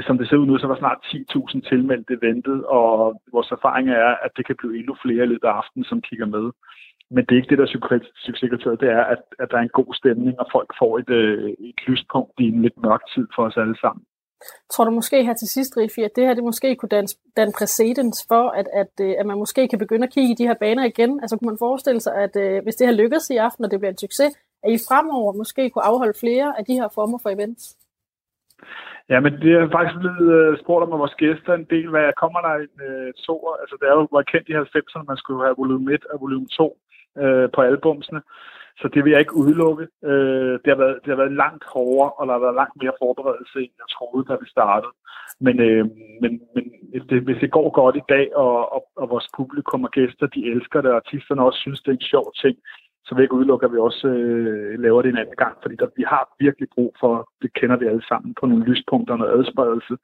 Som det ser ud nu, så var snart 10.000 tilmeldte ventet, og vores erfaring er, at det kan blive endnu flere i løbet af aftenen, som kigger med. Men det er ikke det, der er succeskriteriet. Det er, at, at der er en god stemning, og folk får et, øh, et lystpunkt i en lidt mørk tid for os alle sammen. Tror du måske her til sidst, Rifi, at det her det måske kunne danne, danne præcedens for, at, at, øh, at man måske kan begynde at kigge i de her baner igen? Altså kunne man forestille sig, at øh, hvis det her lykkes i aften, og det bliver en succes, at I fremover måske kunne afholde flere af de her former for events? Ja, men det er faktisk blevet spurgt om af vores gæster en del, hvad kommer der en uh, to, altså det er jo var kendt i 90'erne, man skulle have volume 1 og volume 2 øh, på albumsene, så det vil jeg ikke udelukke. Øh, det, har været, det har været langt hårdere, og der har været langt mere forberedelse, end jeg troede, da vi startede. Men, øh, men, men det, hvis det går godt i dag, og, og, og vores publikum og gæster, de elsker det, og artisterne også synes, det er en sjov ting, så vil jeg ikke udelukke, at vi også øh, laver det en anden gang, fordi der, vi har virkelig brug for, det kender vi alle sammen, på nogle lyspunkter og noget adspredelse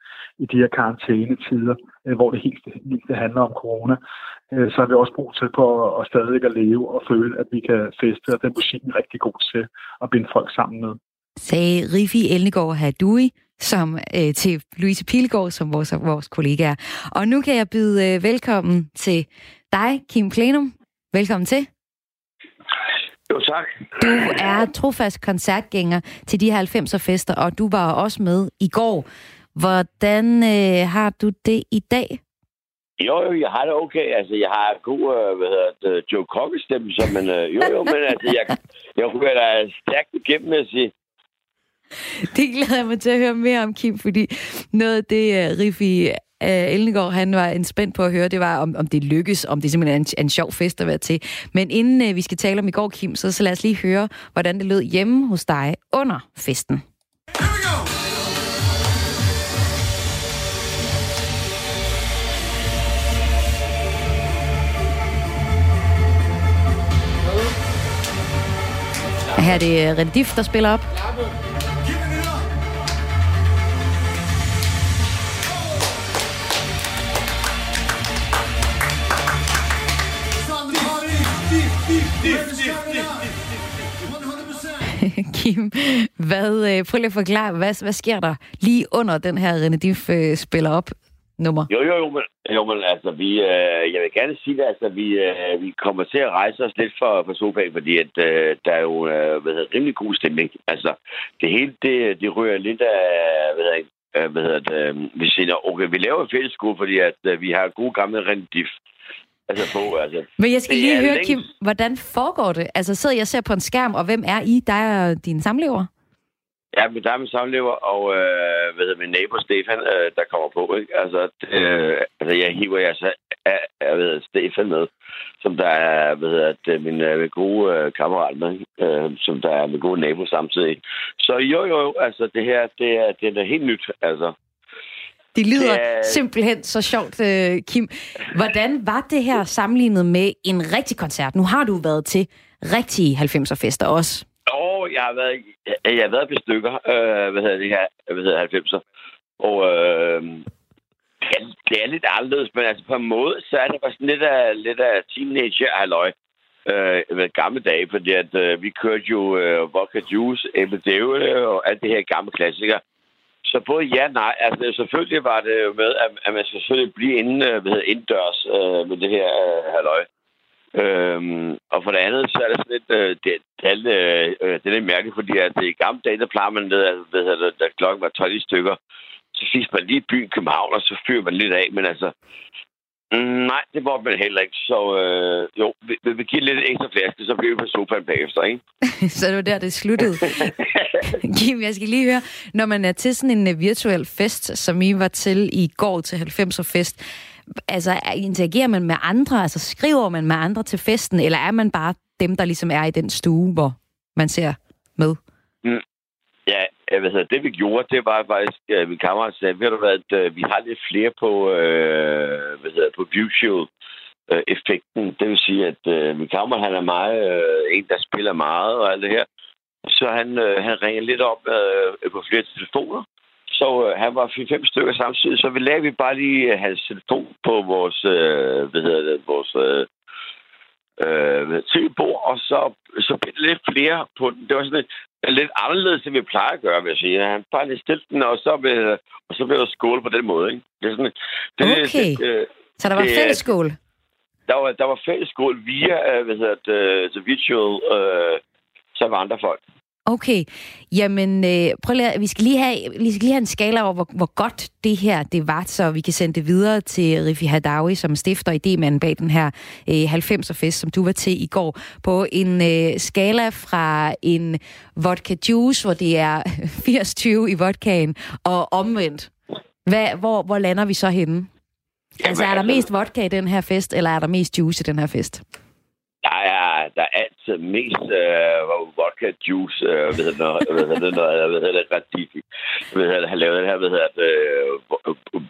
i de her karantænetider, øh, hvor det helt, helt det handler om corona. Øh, så har vi også brug til på at, at stadig at leve og føle, at vi kan feste, og den musik er rigtig god til at binde folk sammen med. Sagde Rifi Elnegård Hadui, som øh, til Louise Pilgaard, som vores, vores kollega er. Og nu kan jeg byde øh, velkommen til dig, Kim Plenum. Velkommen til. Jo, tak. Du er trofast koncertgænger til de 90'er fester, og du var også med i går. Hvordan øh, har du det i dag? Jo, jo, jeg har det okay. Altså, jeg har god, øh, hvad hedder det, Joe Cocker-stemme, så, men øh, jo, jo, men altså, jeg, jeg ryger da stærkt igennem, at sige. Det glæder jeg mig til at høre mere om, Kim, fordi noget af det, øh, Riffi uh, Elnegård, han var en spændt på at høre, det var, om, om det lykkes, om det simpelthen er en, en sjov fest at være til. Men inden uh, vi skal tale om i går, Kim, så, så lad os lige høre, hvordan det lød hjemme hos dig under festen. Her er det øh, Rendif, der spiller op. Kim, hvad, øh, prøv lige at forklare, hvad, hvad sker der lige under den her René Diff øh, spiller op nummer? Jo, jo, jo, men, jo, men altså, vi, øh, jeg vil gerne sige det, altså, vi, øh, vi kommer til at rejse os lidt for, for sofaen, fordi at, øh, der er jo øh, hvad hedder, rimelig god stemning. Altså, det hele, det, det rører lidt af, hvad hedder, øh, hvad hedder det, øh, vi siger, okay, vi laver en skole, fordi at, øh, vi har gode gamle Diff. Altså på, altså. Men jeg skal lige høre, længe... Kim, hvordan foregår det? Altså sidder jeg og ser på en skærm, og hvem er I? Der er din samlever? Ja, men der er min samlever, og øh, hvad hedder, min nabo Stefan, øh, der kommer på. Ikke? Altså, øh, altså, jeg hiver jeg så af, af ved, Stefan med, som der er hvad hedder, det, min, øh, min gode øh, kammerat med, øh, som der er min gode nabo samtidig. Så jo, jo, altså det her, det er, det er helt nyt, altså. Det lyder det er... simpelthen så sjovt, øh, Kim. Hvordan var det her sammenlignet med en rigtig koncert? Nu har du været til rigtige 90'er-fester også. Åh, oh, jeg har været, jeg har været på stykker, øh, hvad hedder det her, hvad hedder 90'er. Og øh, det er lidt anderledes, men altså på en måde, så er det bare sådan lidt af, lidt af teenager-halløj. Øh, gamle dage, fordi at øh, vi kørte jo øh, vodka juice, æbledævle og alt det her gamle klassikere. Så både ja og nej. Altså, selvfølgelig var det jo med, at, at man skal selvfølgelig blive inde, øh, hvad hedder, indendørs øh, med det her øh, halløj. Øhm, og for det andet, så er det sådan lidt, øh, det, det, er, øh, øh, det er lidt mærkeligt, fordi at i gamle dage, der plejer man ned, at, ved, at det, da klokken var 12 stykker, så fisk man lige byen København, og så fyrer man lidt af. Men altså, nej, det må man heller ikke. Så øh, jo, vi, vi giver lidt ekstra flaske, så bliver vi på sofaen bagefter, ikke? så det var der, det sluttede. Kim, jeg skal lige høre, når man er til sådan en uh, virtuel fest, som I var til i går til 90'er fest, altså interagerer man med andre, altså skriver man med andre til festen, eller er man bare dem, der ligesom er i den stue, hvor man ser med? Ja, hvad hedder, det vi gjorde, det var faktisk, at min kammerat sagde, ved du hvad, at øh, vi har lidt flere på, øh, hvad hedder, på visual øh, effekten. Det vil sige, at øh, min kammerat, han er meget, øh, en, der spiller meget og alt det her. Så han, øh, han ringer lidt op øh, på flere telefoner. Så øh, han var fem stykker samtidig, så vi lagde vi bare lige hans telefon på vores, øh, hvad hedder det, vores øh, øh, TV-bord, og så, så blev det lidt flere på den. Det var sådan lidt, lidt anderledes, end vi plejer at gøre, vil jeg sige. Han bare lige stille den, og så blev, og så blev der skål på den måde. Ikke? Det er sådan, det, okay, det, øh, så der var det, fælles skål? Der var, der var fælles skål via, øh, hvad hedder det, the virtual, øh, så var andre folk. Okay, jamen øh, prøv lige, vi skal lige have, vi skal lige have en skala over, hvor, hvor godt det her det var, så vi kan sende det videre til Rifi Hadawi, som stifter idémanden bag den her øh, 90'er-fest, som du var til i går, på en øh, skala fra en vodka juice, hvor det er 80-20 i vodkaen, og omvendt. Hvad, hvor, hvor lander vi så henne? Altså, er der mest vodka i den her fest, eller er der mest juice i den her fest? Der er, altid mest øh, vodka juice, øh, ved jeg noget, ved jeg noget, ved jeg Radifi. Ved jeg, har lavet det her, ved jeg, øh,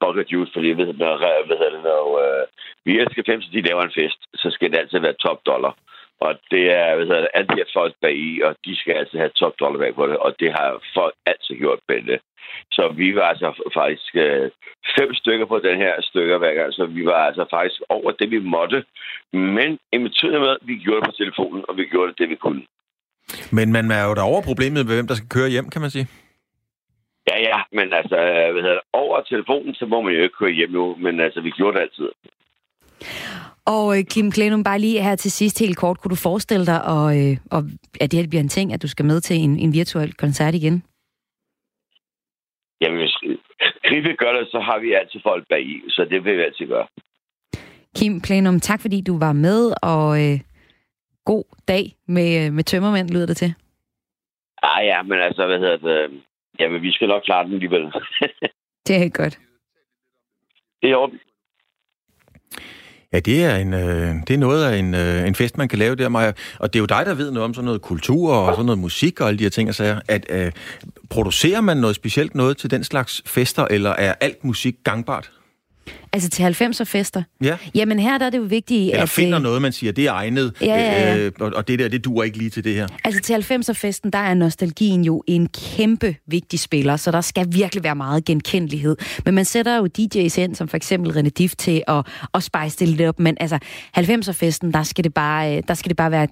vodka juice, fordi ved jeg, noget, ved jeg, noget, øh, vi elsker fem, så de laver en fest, så skal det altid være top dollar. Og det er, hvad hedder det, alle de her folk bag i, og de skal altid have top dollar bag på det, og det har folk altid gjort med det. Så vi var altså faktisk øh, fem stykker på den her stykker hver gang, så vi var altså faktisk over det, vi måtte. Men inviterede med, vi gjorde det på telefonen, og vi gjorde det, det vi kunne. Men man er jo der over problemet med, hvem der skal køre hjem, kan man sige. Ja, ja, men altså, hvad hedder det, over telefonen, så må man jo ikke køre hjem nu, men altså, vi gjorde det altid. Og øh, Kim Klenum, bare lige her til sidst helt kort, kunne du forestille dig, og, øh, og, at det her bliver en ting, at du skal med til en, en virtuel koncert igen? Jamen, hvis Gribe gør det, så har vi altid folk bag i, så det vil vi altid gøre. Kim Plenum, tak fordi du var med, og øh, god dag med, øh, med tømmermænd, lyder det til. Ah ja, men altså, hvad hedder det? Jamen, vi skal nok klare den alligevel. det er godt. Det er orden. Ja, det er, en, øh, det er noget af en, øh, en fest, man kan lave der, Maja. Og det er jo dig, der ved noget om sådan noget kultur og sådan noget musik og alle de her ting og sager. At, øh, producerer man noget specielt noget til den slags fester, eller er alt musik gangbart? Altså til 90'er-fester? Ja. Jamen her der er det jo vigtigt, Eller at... finder øh, noget, man siger, det er egnet, ja, ja, ja. Øh, og det der, det duer ikke lige til det her. Altså til 90'er-festen, der er nostalgien jo en kæmpe vigtig spiller, så der skal virkelig være meget genkendelighed. Men man sætter jo DJ's ind, som for eksempel René Diff, til at, at spice det lidt op. Men altså, 90'er-festen, der skal det bare, øh, der skal det bare være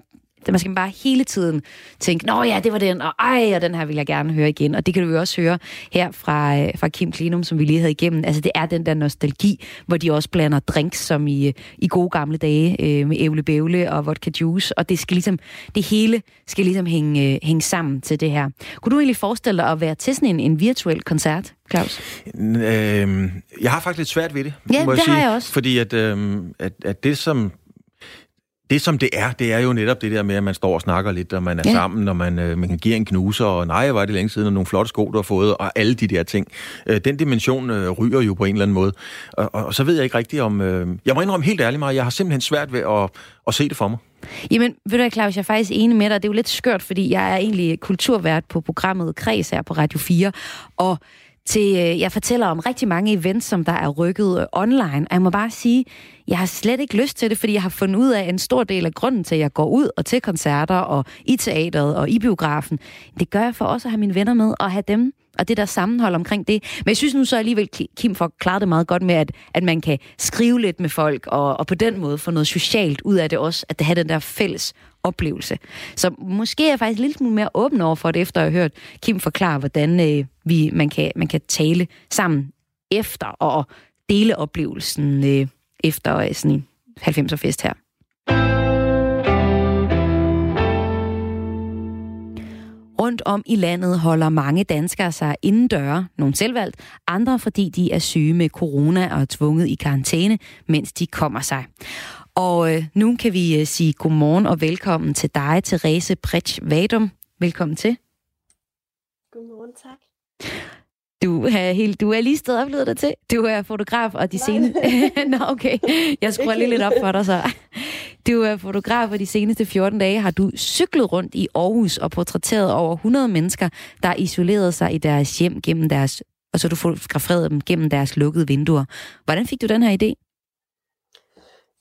man skal bare hele tiden tænke, nå ja, det var den, og ej, og den her vil jeg gerne høre igen. Og det kan du jo også høre her fra, øh, fra Kim Klinum, som vi lige havde igennem. Altså det er den der nostalgi, hvor de også blander drinks, som i, i gode gamle dage, øh, med ævle bævle og vodka juice. Og det skal ligesom, det hele skal ligesom hænge, øh, hænge sammen til det her. Kunne du egentlig forestille dig at være til sådan en, en virtuel koncert? Claus? Øh, jeg har faktisk lidt svært ved det, ja, må jeg det sige. har jeg også. Fordi at, øh, at, at det, som det, som det er, det er jo netop det der med, at man står og snakker lidt, og man er ja. sammen, og man, øh, man kan give en knuser, og nej, var det længe siden, og nogle flotte sko, du har fået, og alle de der ting. Øh, den dimension øh, ryger jo på en eller anden måde. Og, og, og så ved jeg ikke rigtigt om... Øh, jeg må indrømme helt ærligt mig, jeg har simpelthen svært ved at, at se det for mig. Jamen, ved du Claus, jeg er faktisk enig med dig. Det er jo lidt skørt, fordi jeg er egentlig kulturvært på programmet Kreds her på Radio 4, og til, øh, jeg fortæller om rigtig mange events, som der er rykket øh, online. Og jeg må bare sige, jeg har slet ikke lyst til det, fordi jeg har fundet ud af en stor del af grunden til, at jeg går ud og til koncerter og i teateret og i biografen. Det gør jeg for også at have mine venner med og have dem og det der sammenhold omkring det. Men jeg synes nu så alligevel, Kim får klaret det meget godt med, at, at man kan skrive lidt med folk, og, og på den måde få noget socialt ud af det også, at det har den der fælles oplevelse. Så måske er jeg faktisk lidt mere åben over for det, efter at have hørt Kim forklare, hvordan øh, vi, man, kan, man kan tale sammen efter og dele oplevelsen øh, efter øh, sådan en 90'er fest her. Rundt om i landet holder mange danskere sig indendøre, nogle selvvalgt, andre fordi de er syge med corona og er tvunget i karantæne, mens de kommer sig. Og øh, nu kan vi øh, sige godmorgen og velkommen til dig, Therese Pretsch Vadum. Velkommen til. Godmorgen, tak. Du er, helt, du er lige stedet oplevet dig til. Du er fotograf, og de seneste... Nå, okay. Jeg skruer lige lidt op for dig så. Du er fotograf, og de seneste 14 dage har du cyklet rundt i Aarhus og portrætteret over 100 mennesker, der isolerede sig i deres hjem gennem deres... Og så du fotograferet dem gennem deres lukkede vinduer. Hvordan fik du den her idé?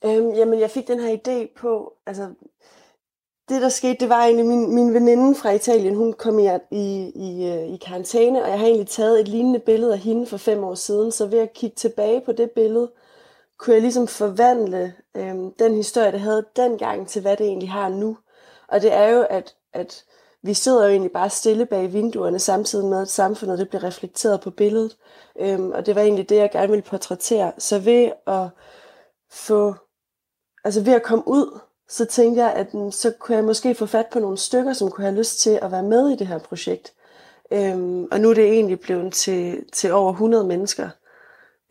Øhm, jamen, jeg fik den her idé på... Altså, det, der skete, det var egentlig, min, min veninde fra Italien, hun kom i, i, i, øh, i karantæne, og jeg har egentlig taget et lignende billede af hende for fem år siden, så ved at kigge tilbage på det billede, kunne jeg ligesom forvandle øh, den historie, der havde dengang, til hvad det egentlig har nu. Og det er jo, at, at vi sidder jo egentlig bare stille bag vinduerne, samtidig med, at samfundet det bliver reflekteret på billedet. Øhm, og det var egentlig det, jeg gerne ville portrættere. Så ved at få, altså ved at komme ud så tænkte jeg, at mm, så kunne jeg måske få fat på nogle stykker, som kunne have lyst til at være med i det her projekt. Øhm, og nu er det egentlig blevet til, til over 100 mennesker.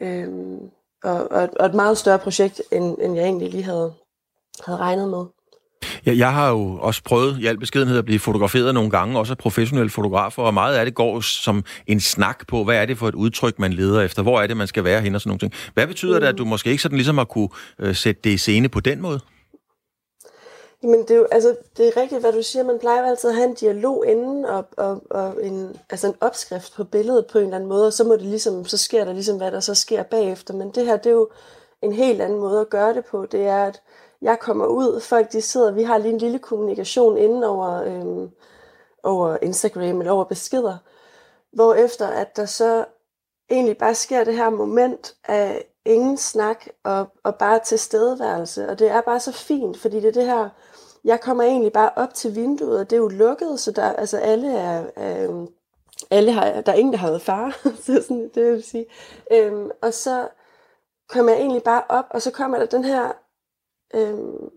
Øhm, og, og, og et meget større projekt, end, end jeg egentlig lige havde, havde regnet med. Ja, jeg har jo også prøvet i al beskedenhed at blive fotograferet nogle gange, også af professionelle fotografer, og meget af det går som en snak på, hvad er det for et udtryk, man leder efter, hvor er det, man skal være hen og sådan nogle ting. Hvad betyder mm. det, at du måske ikke sådan ligesom har kunne øh, sætte det i scene på den måde? Men det er jo, altså, det er rigtigt, hvad du siger. Man plejer altid at have en dialog inden, og, og, og en, altså en opskrift på billedet på en eller anden måde, og så, må det ligesom, så sker der ligesom, hvad der så sker bagefter. Men det her, det er jo en helt anden måde at gøre det på. Det er, at jeg kommer ud, folk de sidder, vi har lige en lille kommunikation inden over, øhm, over Instagram eller over beskeder, hvor efter at der så egentlig bare sker det her moment af ingen snak og, og bare tilstedeværelse. Og det er bare så fint, fordi det er det her jeg kommer egentlig bare op til vinduet, og det er jo lukket, så der, altså alle er, øh, alle har, der er ingen, der har været far, så sådan, det vil sige. Øhm, og så kommer jeg egentlig bare op, og så kommer der den her, øhm,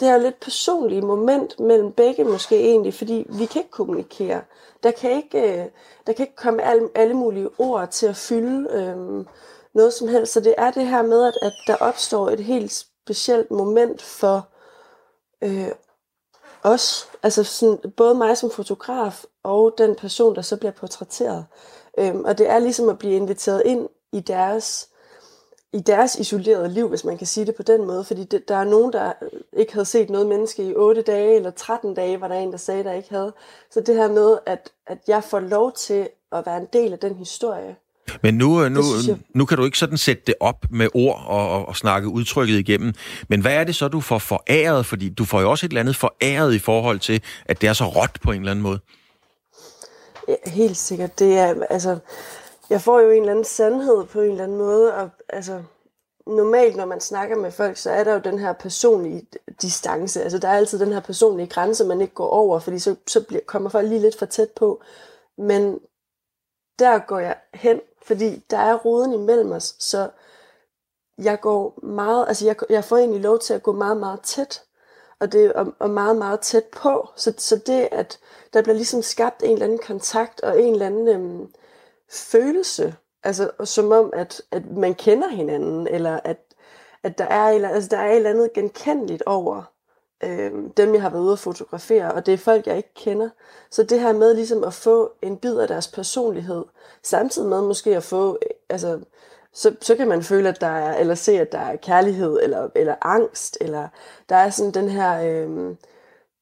det her lidt personlige moment mellem begge måske egentlig, fordi vi kan ikke kommunikere. Der kan ikke, øh, der kan ikke komme alle, alle mulige ord til at fylde øhm, noget som helst. Så det er det her med, at, at der opstår et helt specielt moment for øh, os, altså sådan, både mig som fotograf og den person, der så bliver portrætteret. Øhm, og det er ligesom at blive inviteret ind i deres i deres isolerede liv, hvis man kan sige det på den måde. Fordi det, der er nogen, der øh, ikke havde set noget menneske i 8 dage eller 13 dage, var der en, der sagde, der ikke havde. Så det her med, at, at jeg får lov til at være en del af den historie. Men nu, nu, nu kan du ikke sådan sætte det op med ord og, og, og snakke udtrykket igennem. Men hvad er det så, du får foræret? Fordi du får jo også et eller andet foræret i forhold til, at det er så råt på en eller anden måde. Ja, helt sikkert. Det er, altså, jeg får jo en eller anden sandhed på en eller anden måde, og altså, normalt, når man snakker med folk, så er der jo den her personlige distance. Altså, der er altid den her personlige grænse, man ikke går over, fordi så, så bliver, kommer folk lige lidt for tæt på. Men der går jeg hen, fordi der er roden imellem os, så jeg går meget, altså jeg, jeg får egentlig lov til at gå meget, meget tæt, og det er og meget, meget tæt på. Så, så det, at der bliver ligesom skabt en eller anden kontakt og en eller anden øhm, følelse, altså som om, at, at man kender hinanden, eller at, at der, er, eller, altså, der er et eller andet genkendeligt over øh, dem, jeg har været ude at fotografere, og det er folk, jeg ikke kender. Så det her med ligesom at få en bid af deres personlighed, samtidig med måske at få, øh, altså, så, så kan man føle, at der er, eller se, at der er kærlighed, eller, eller angst, eller der er sådan den her, øh,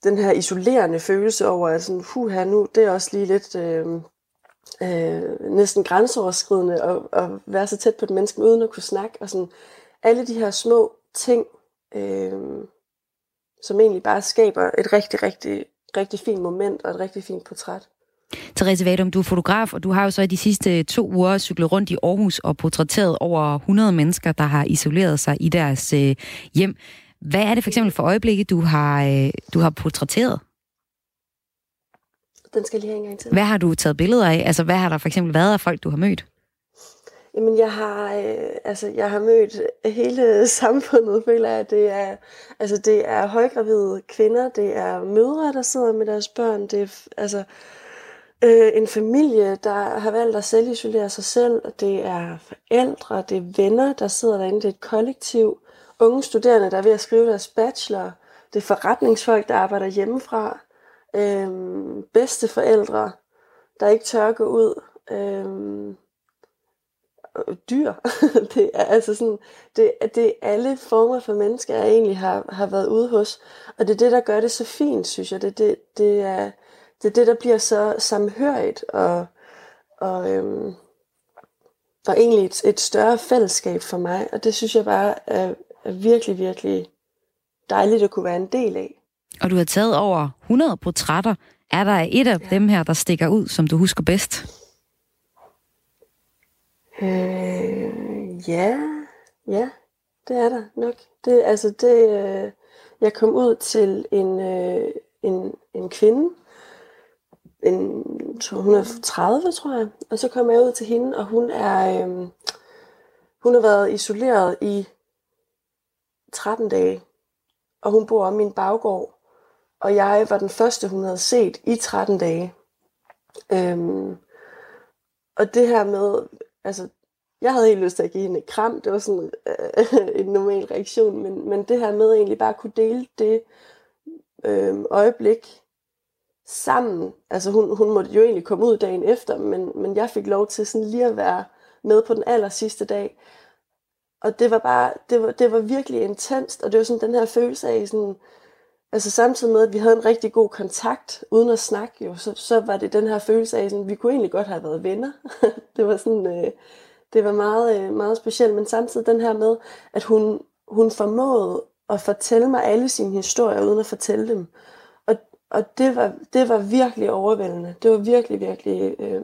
den her isolerende følelse over, at sådan, huha, nu, det er også lige lidt, øh, øh, næsten grænseoverskridende at, at være så tæt på et menneske, uden at kunne snakke, og sådan, alle de her små ting, øh, som egentlig bare skaber et rigtig, rigtig, rigtig fint moment og et rigtig fint portræt. Therese Vadum, du er fotograf, og du har jo så i de sidste to uger cyklet rundt i Aarhus og portrætteret over 100 mennesker, der har isoleret sig i deres øh, hjem. Hvad er det for eksempel for øjeblikket, du har, øh, du har portrætteret? Den skal lige have en gang til. Hvad har du taget billeder af? Altså, hvad har der for eksempel været af folk, du har mødt? Jamen, jeg har, øh, altså, jeg har mødt hele samfundet, føler jeg. Det er, altså, det er højgravide kvinder, det er mødre, der sidder med deres børn, det er altså, øh, en familie, der har valgt at selvisolere sig selv, det er forældre, det er venner, der sidder derinde, det er et kollektiv, unge studerende, der er ved at skrive deres bachelor, det er forretningsfolk, der arbejder hjemmefra, øh, bedste forældre, der ikke tør gå ud, øh, dyr. det er altså sådan, det, det er alle former for mennesker, jeg egentlig har, har været ude hos. Og det er det, der gør det så fint, synes jeg. Det, det, det, er, det er det, der bliver så samhørigt og, og, øhm, og egentlig et, et større fællesskab for mig. Og det synes jeg bare er, er virkelig, virkelig dejligt at kunne være en del af. Og du har taget over 100 portrætter. Er der et af ja. dem her, der stikker ud, som du husker bedst? Øh, ja, ja, det er der nok. Det, altså det, øh, jeg kom ud til en, øh, en, en kvinde, en, 230, tror jeg, og så kom jeg ud til hende, og hun er, øh, hun har været isoleret i 13 dage, og hun bor om min baggård, og jeg var den første, hun havde set i 13 dage. Øhm, og det her med, altså, jeg havde helt lyst til at give hende et kram. Det var sådan øh, en normal reaktion. Men, men det her med egentlig bare at kunne dele det øh, øjeblik sammen. Altså hun, hun måtte jo egentlig komme ud dagen efter, men, men jeg fik lov til sådan lige at være med på den aller sidste dag. Og det var bare, det var, det var virkelig intenst, og det var sådan den her følelse af sådan, altså samtidig med, at vi havde en rigtig god kontakt, uden at snakke jo, så, så var det den her følelse af sådan, vi kunne egentlig godt have været venner. det var sådan, øh, det var meget, øh, meget specielt, men samtidig den her med, at hun, hun formåede at fortælle mig alle sine historier, uden at fortælle dem. Og, og det, var, det var virkelig overvældende. Det var virkelig, virkelig øh,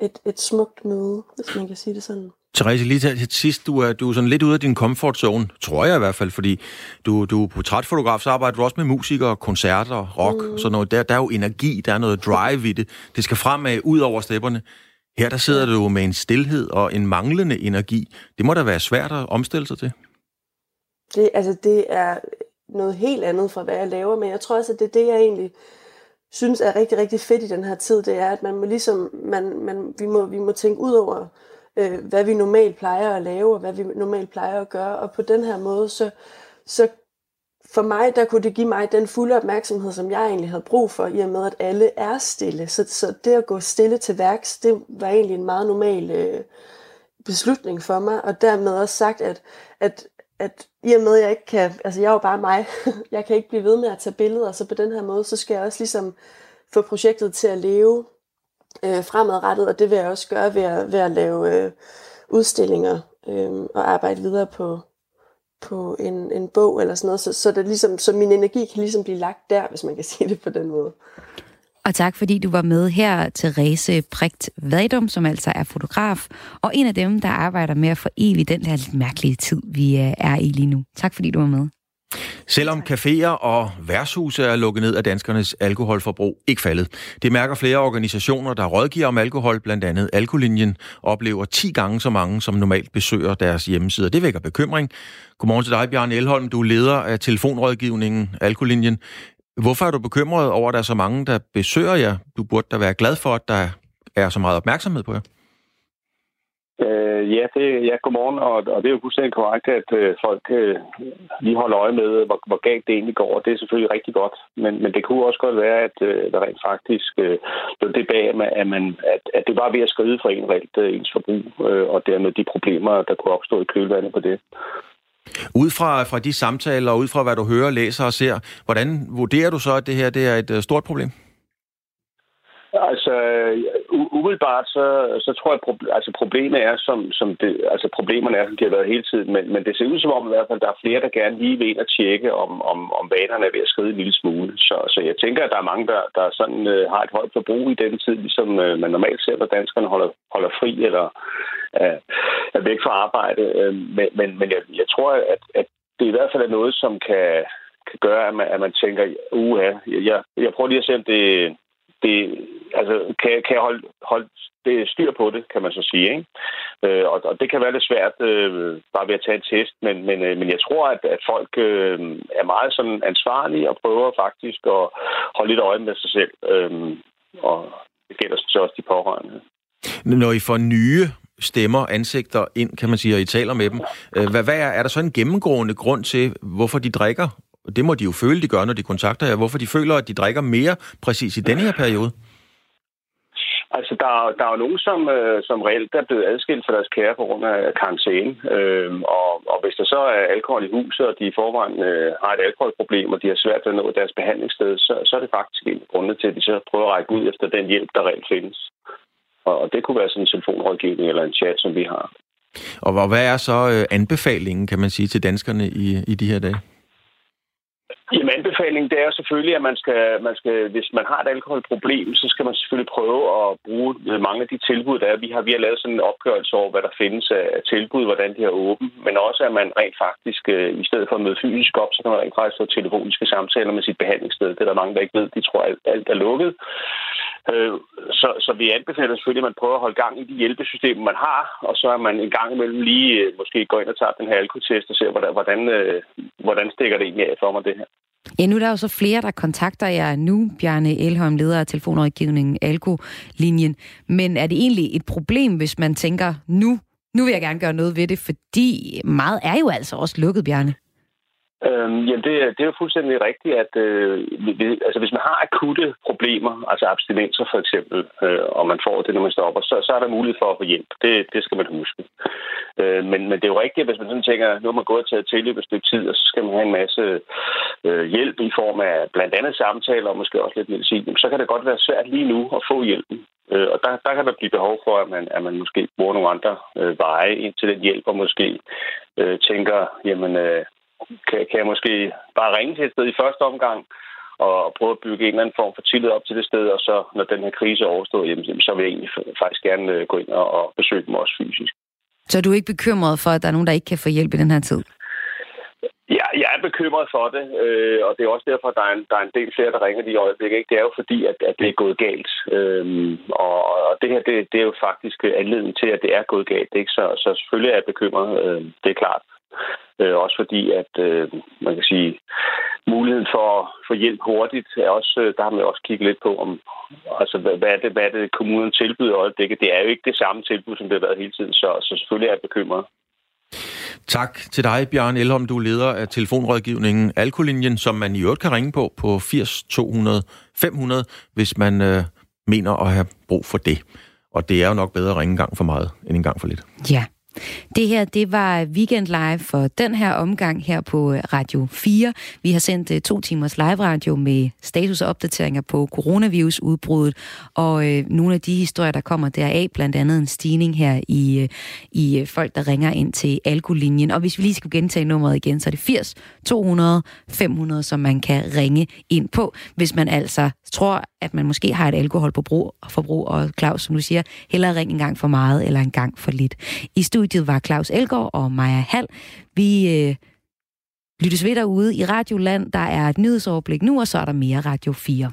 et, et smukt møde, hvis man kan sige det sådan. Therese, lige til sidst, du er, du er sådan lidt ude af din comfort zone, tror jeg i hvert fald, fordi du, du er portrætfotograf, så arbejder du også med musikere, koncerter, rock mm. og sådan noget. Der, der er jo energi, der er noget drive i det. Det skal fremad, ud over stepperne. Her der sidder du med en stillhed og en manglende energi. Det må da være svært at omstille sig til. Det, altså, det er noget helt andet fra, hvad jeg laver, men jeg tror også, at det er det, jeg egentlig synes er rigtig, rigtig fedt i den her tid, det er, at man må ligesom, man, man, vi, må, vi må tænke ud over, øh, hvad vi normalt plejer at lave, og hvad vi normalt plejer at gøre, og på den her måde, så, så for mig, der kunne det give mig den fulde opmærksomhed, som jeg egentlig havde brug for, i og med, at alle er stille. Så, så det at gå stille til værks, det var egentlig en meget normal øh, beslutning for mig, og dermed også sagt, at, at, at i og med, at jeg ikke kan, altså jeg er jo bare mig, jeg kan ikke blive ved med at tage billeder, så på den her måde, så skal jeg også ligesom få projektet til at leve øh, fremadrettet, og det vil jeg også gøre ved at, ved at lave øh, udstillinger øh, og arbejde videre på, på en, en bog eller sådan noget, så, så, det ligesom, så min energi kan ligesom blive lagt der, hvis man kan sige det på den måde. Og tak fordi du var med her, Therese Prigt Vadum, som altså er fotograf, og en af dem, der arbejder med at få evigt den her lidt mærkelige tid, vi øh, er i lige nu. Tak fordi du var med. Selvom caféer og værtshuse er lukket ned er danskernes alkoholforbrug ikke faldet. Det mærker flere organisationer, der rådgiver om alkohol, blandt andet Alkolinjen, oplever 10 gange så mange, som normalt besøger deres hjemmesider. Det vækker bekymring. Godmorgen til dig, Bjørn Elholm. Du er leder af telefonrådgivningen Alkolinjen. Hvorfor er du bekymret over, at der er så mange, der besøger jer? Du burde da være glad for, at der er så meget opmærksomhed på jer. Øh, ja, det, ja, godmorgen, og, og det er jo fuldstændig korrekt, at øh, folk øh, lige holder øje med, hvor, hvor galt det egentlig går. Det er selvfølgelig rigtig godt, men, men det kunne også godt være, at øh, der rent faktisk øh, det bag, at, man, at, at det var ved at skride for en reelt øh, ens forbrug, øh, og dermed de problemer, der kunne opstå i kølvandet på det. Ud fra, fra de samtaler, og ud fra hvad du hører, læser og ser, hvordan vurderer du så, at det her det er et øh, stort problem? Altså, umiddelbart, så, så tror jeg, at altså, problemet er, som, som det, altså, problemerne er, som de har været hele tiden, men, men det ser ud som om, i hvert fald, der er flere, der gerne lige vil ind og tjekke, om, om, om vanerne er ved at skride en lille smule. Så, så jeg tænker, at der er mange, der, der sådan, øh, har et højt forbrug i den tid, ligesom øh, man normalt ser, når danskerne holder, holder fri eller øh, er væk fra arbejde. Øh, men men, men jeg, jeg tror, at, at det i hvert fald er noget, som kan, kan gøre, at man, at man tænker, uha, jeg, jeg prøver lige at se, om det, det, altså, kan, kan jeg holde, holde det styr på det, kan man så sige. Ikke? Øh, og, og det kan være lidt svært øh, bare ved at tage en test, men, men, øh, men jeg tror, at, at folk øh, er meget sådan ansvarlige og prøver faktisk at holde lidt øje med sig selv. Øh, og det gælder så også de pårørende. Når I får nye stemmer, ansigter ind, kan man sige, og I taler med dem. Øh, hvad, hvad er, er der så en gennemgående grund til, hvorfor de drikker det må de jo føle, de gør, når de kontakter jer. Hvorfor de føler, at de drikker mere præcis i denne her periode? Altså, der, der er jo nogen, som, øh, som reelt er blevet adskilt fra deres kære på grund af karantæne. Øh, og, og hvis der så er alkohol i huset, og de i forvejen øh, har et alkoholproblem, og de har svært ved at nå deres behandlingssted, så, så er det faktisk en grund til, at de så prøver at række ud efter den hjælp, der reelt findes. Og, og det kunne være sådan en telefonrådgivning eller en chat, som vi har. Og hvad er så øh, anbefalingen, kan man sige, til danskerne i, i de her dage? Jamen anbefalingen det er selvfølgelig, at man skal, man skal, hvis man har et alkoholproblem, så skal man selvfølgelig prøve at bruge mange af de tilbud, der er. Vi har, vi har lavet sådan en opgørelse over, hvad der findes af tilbud, hvordan de er åbent, men også at man rent faktisk, øh, i stedet for at møde fysisk op, så kan man rent faktisk få telefoniske samtaler med sit behandlingssted. Det er der mange, der ikke ved. De tror, at alt er lukket. Øh, så, så vi anbefaler selvfølgelig, at man prøver at holde gang i de hjælpesystemer, man har, og så er man en gang imellem lige øh, måske går ind og tager den her alkotest og ser, hvordan, hvordan, hvordan stikker det egentlig af for mig, det her. Ja, nu er der jo så flere, der kontakter jer nu, Bjarne Elholm, leder af telefonrådgivningen Alko-linjen. Men er det egentlig et problem, hvis man tænker, nu, nu vil jeg gerne gøre noget ved det, fordi meget er jo altså også lukket, Bjarne? Øhm, jamen, det, det er jo fuldstændig rigtigt, at øh, vi, altså, hvis man har akutte problemer, altså abstinenser for eksempel, øh, og man får det, når man stopper, så, så er der mulighed for at få hjælp. Det, det skal man huske. Øh, men, men det er jo rigtigt, at hvis man sådan tænker, nu har man gået til at tilløbe et stykke tid, og så skal man have en masse øh, hjælp i form af blandt andet samtaler og måske også lidt medicin, så kan det godt være svært lige nu at få hjælpen. Øh, og der, der kan der blive behov for, at man, at man måske bruger nogle andre øh, veje ind til den hjælp, og måske øh, tænker, jamen... Øh, kan, kan jeg måske bare ringe til et sted i første omgang, og prøve at bygge en eller anden form for tillid op til det sted, og så, når den her krise er overstået, jamen, så vil jeg egentlig faktisk gerne øh, gå ind og, besøge dem også fysisk. Så er du ikke bekymret for, at der er nogen, der ikke kan få hjælp i den her tid? Ja, jeg er bekymret for det, øh, og det er også derfor, at der er en, der er en del flere, der ringer de i øjeblikket. Ikke? Det er jo fordi, at, at det er gået galt. Øhm, og, og det her, det, det er jo faktisk anledning til, at det er gået galt. Ikke? Så, så selvfølgelig er jeg bekymret, øh, det er klart. Øh, også fordi, at øh, man kan sige, muligheden for at få hjælp hurtigt, er også, øh, der har man også kigget lidt på, om, altså, hvad, hvad, er det, hvad er det, kommunen tilbyder øjeblikket. Det er jo ikke det samme tilbud, som det har været hele tiden, så, så selvfølgelig er jeg bekymret. Tak til dig, Bjørn Elholm. Du er leder af telefonrådgivningen Alkolinjen, som man i øvrigt kan ringe på på 80 200 500, hvis man øh, mener at have brug for det. Og det er jo nok bedre at ringe en gang for meget, end en gang for lidt. Ja. Det her, det var Weekend Live for den her omgang her på øh, Radio 4. Vi har sendt øh, to timers live radio med status og opdateringer på coronavirusudbruddet, og øh, nogle af de historier, der kommer deraf, blandt andet en stigning her i, øh, i folk, der ringer ind til alkolinjen. Og hvis vi lige skal gentage nummeret igen, så er det 80 200 500, som man kan ringe ind på, hvis man altså tror, at man måske har et alkoholforbrug, forbrug, og Claus, som du siger, hellere ring en gang for meget eller en gang for lidt. I studiet var Claus Elgård og Maja Hall. Vi øh, lyttes ved derude i Radioland. Der er et nyhedsoverblik nu, og så er der mere Radio 4.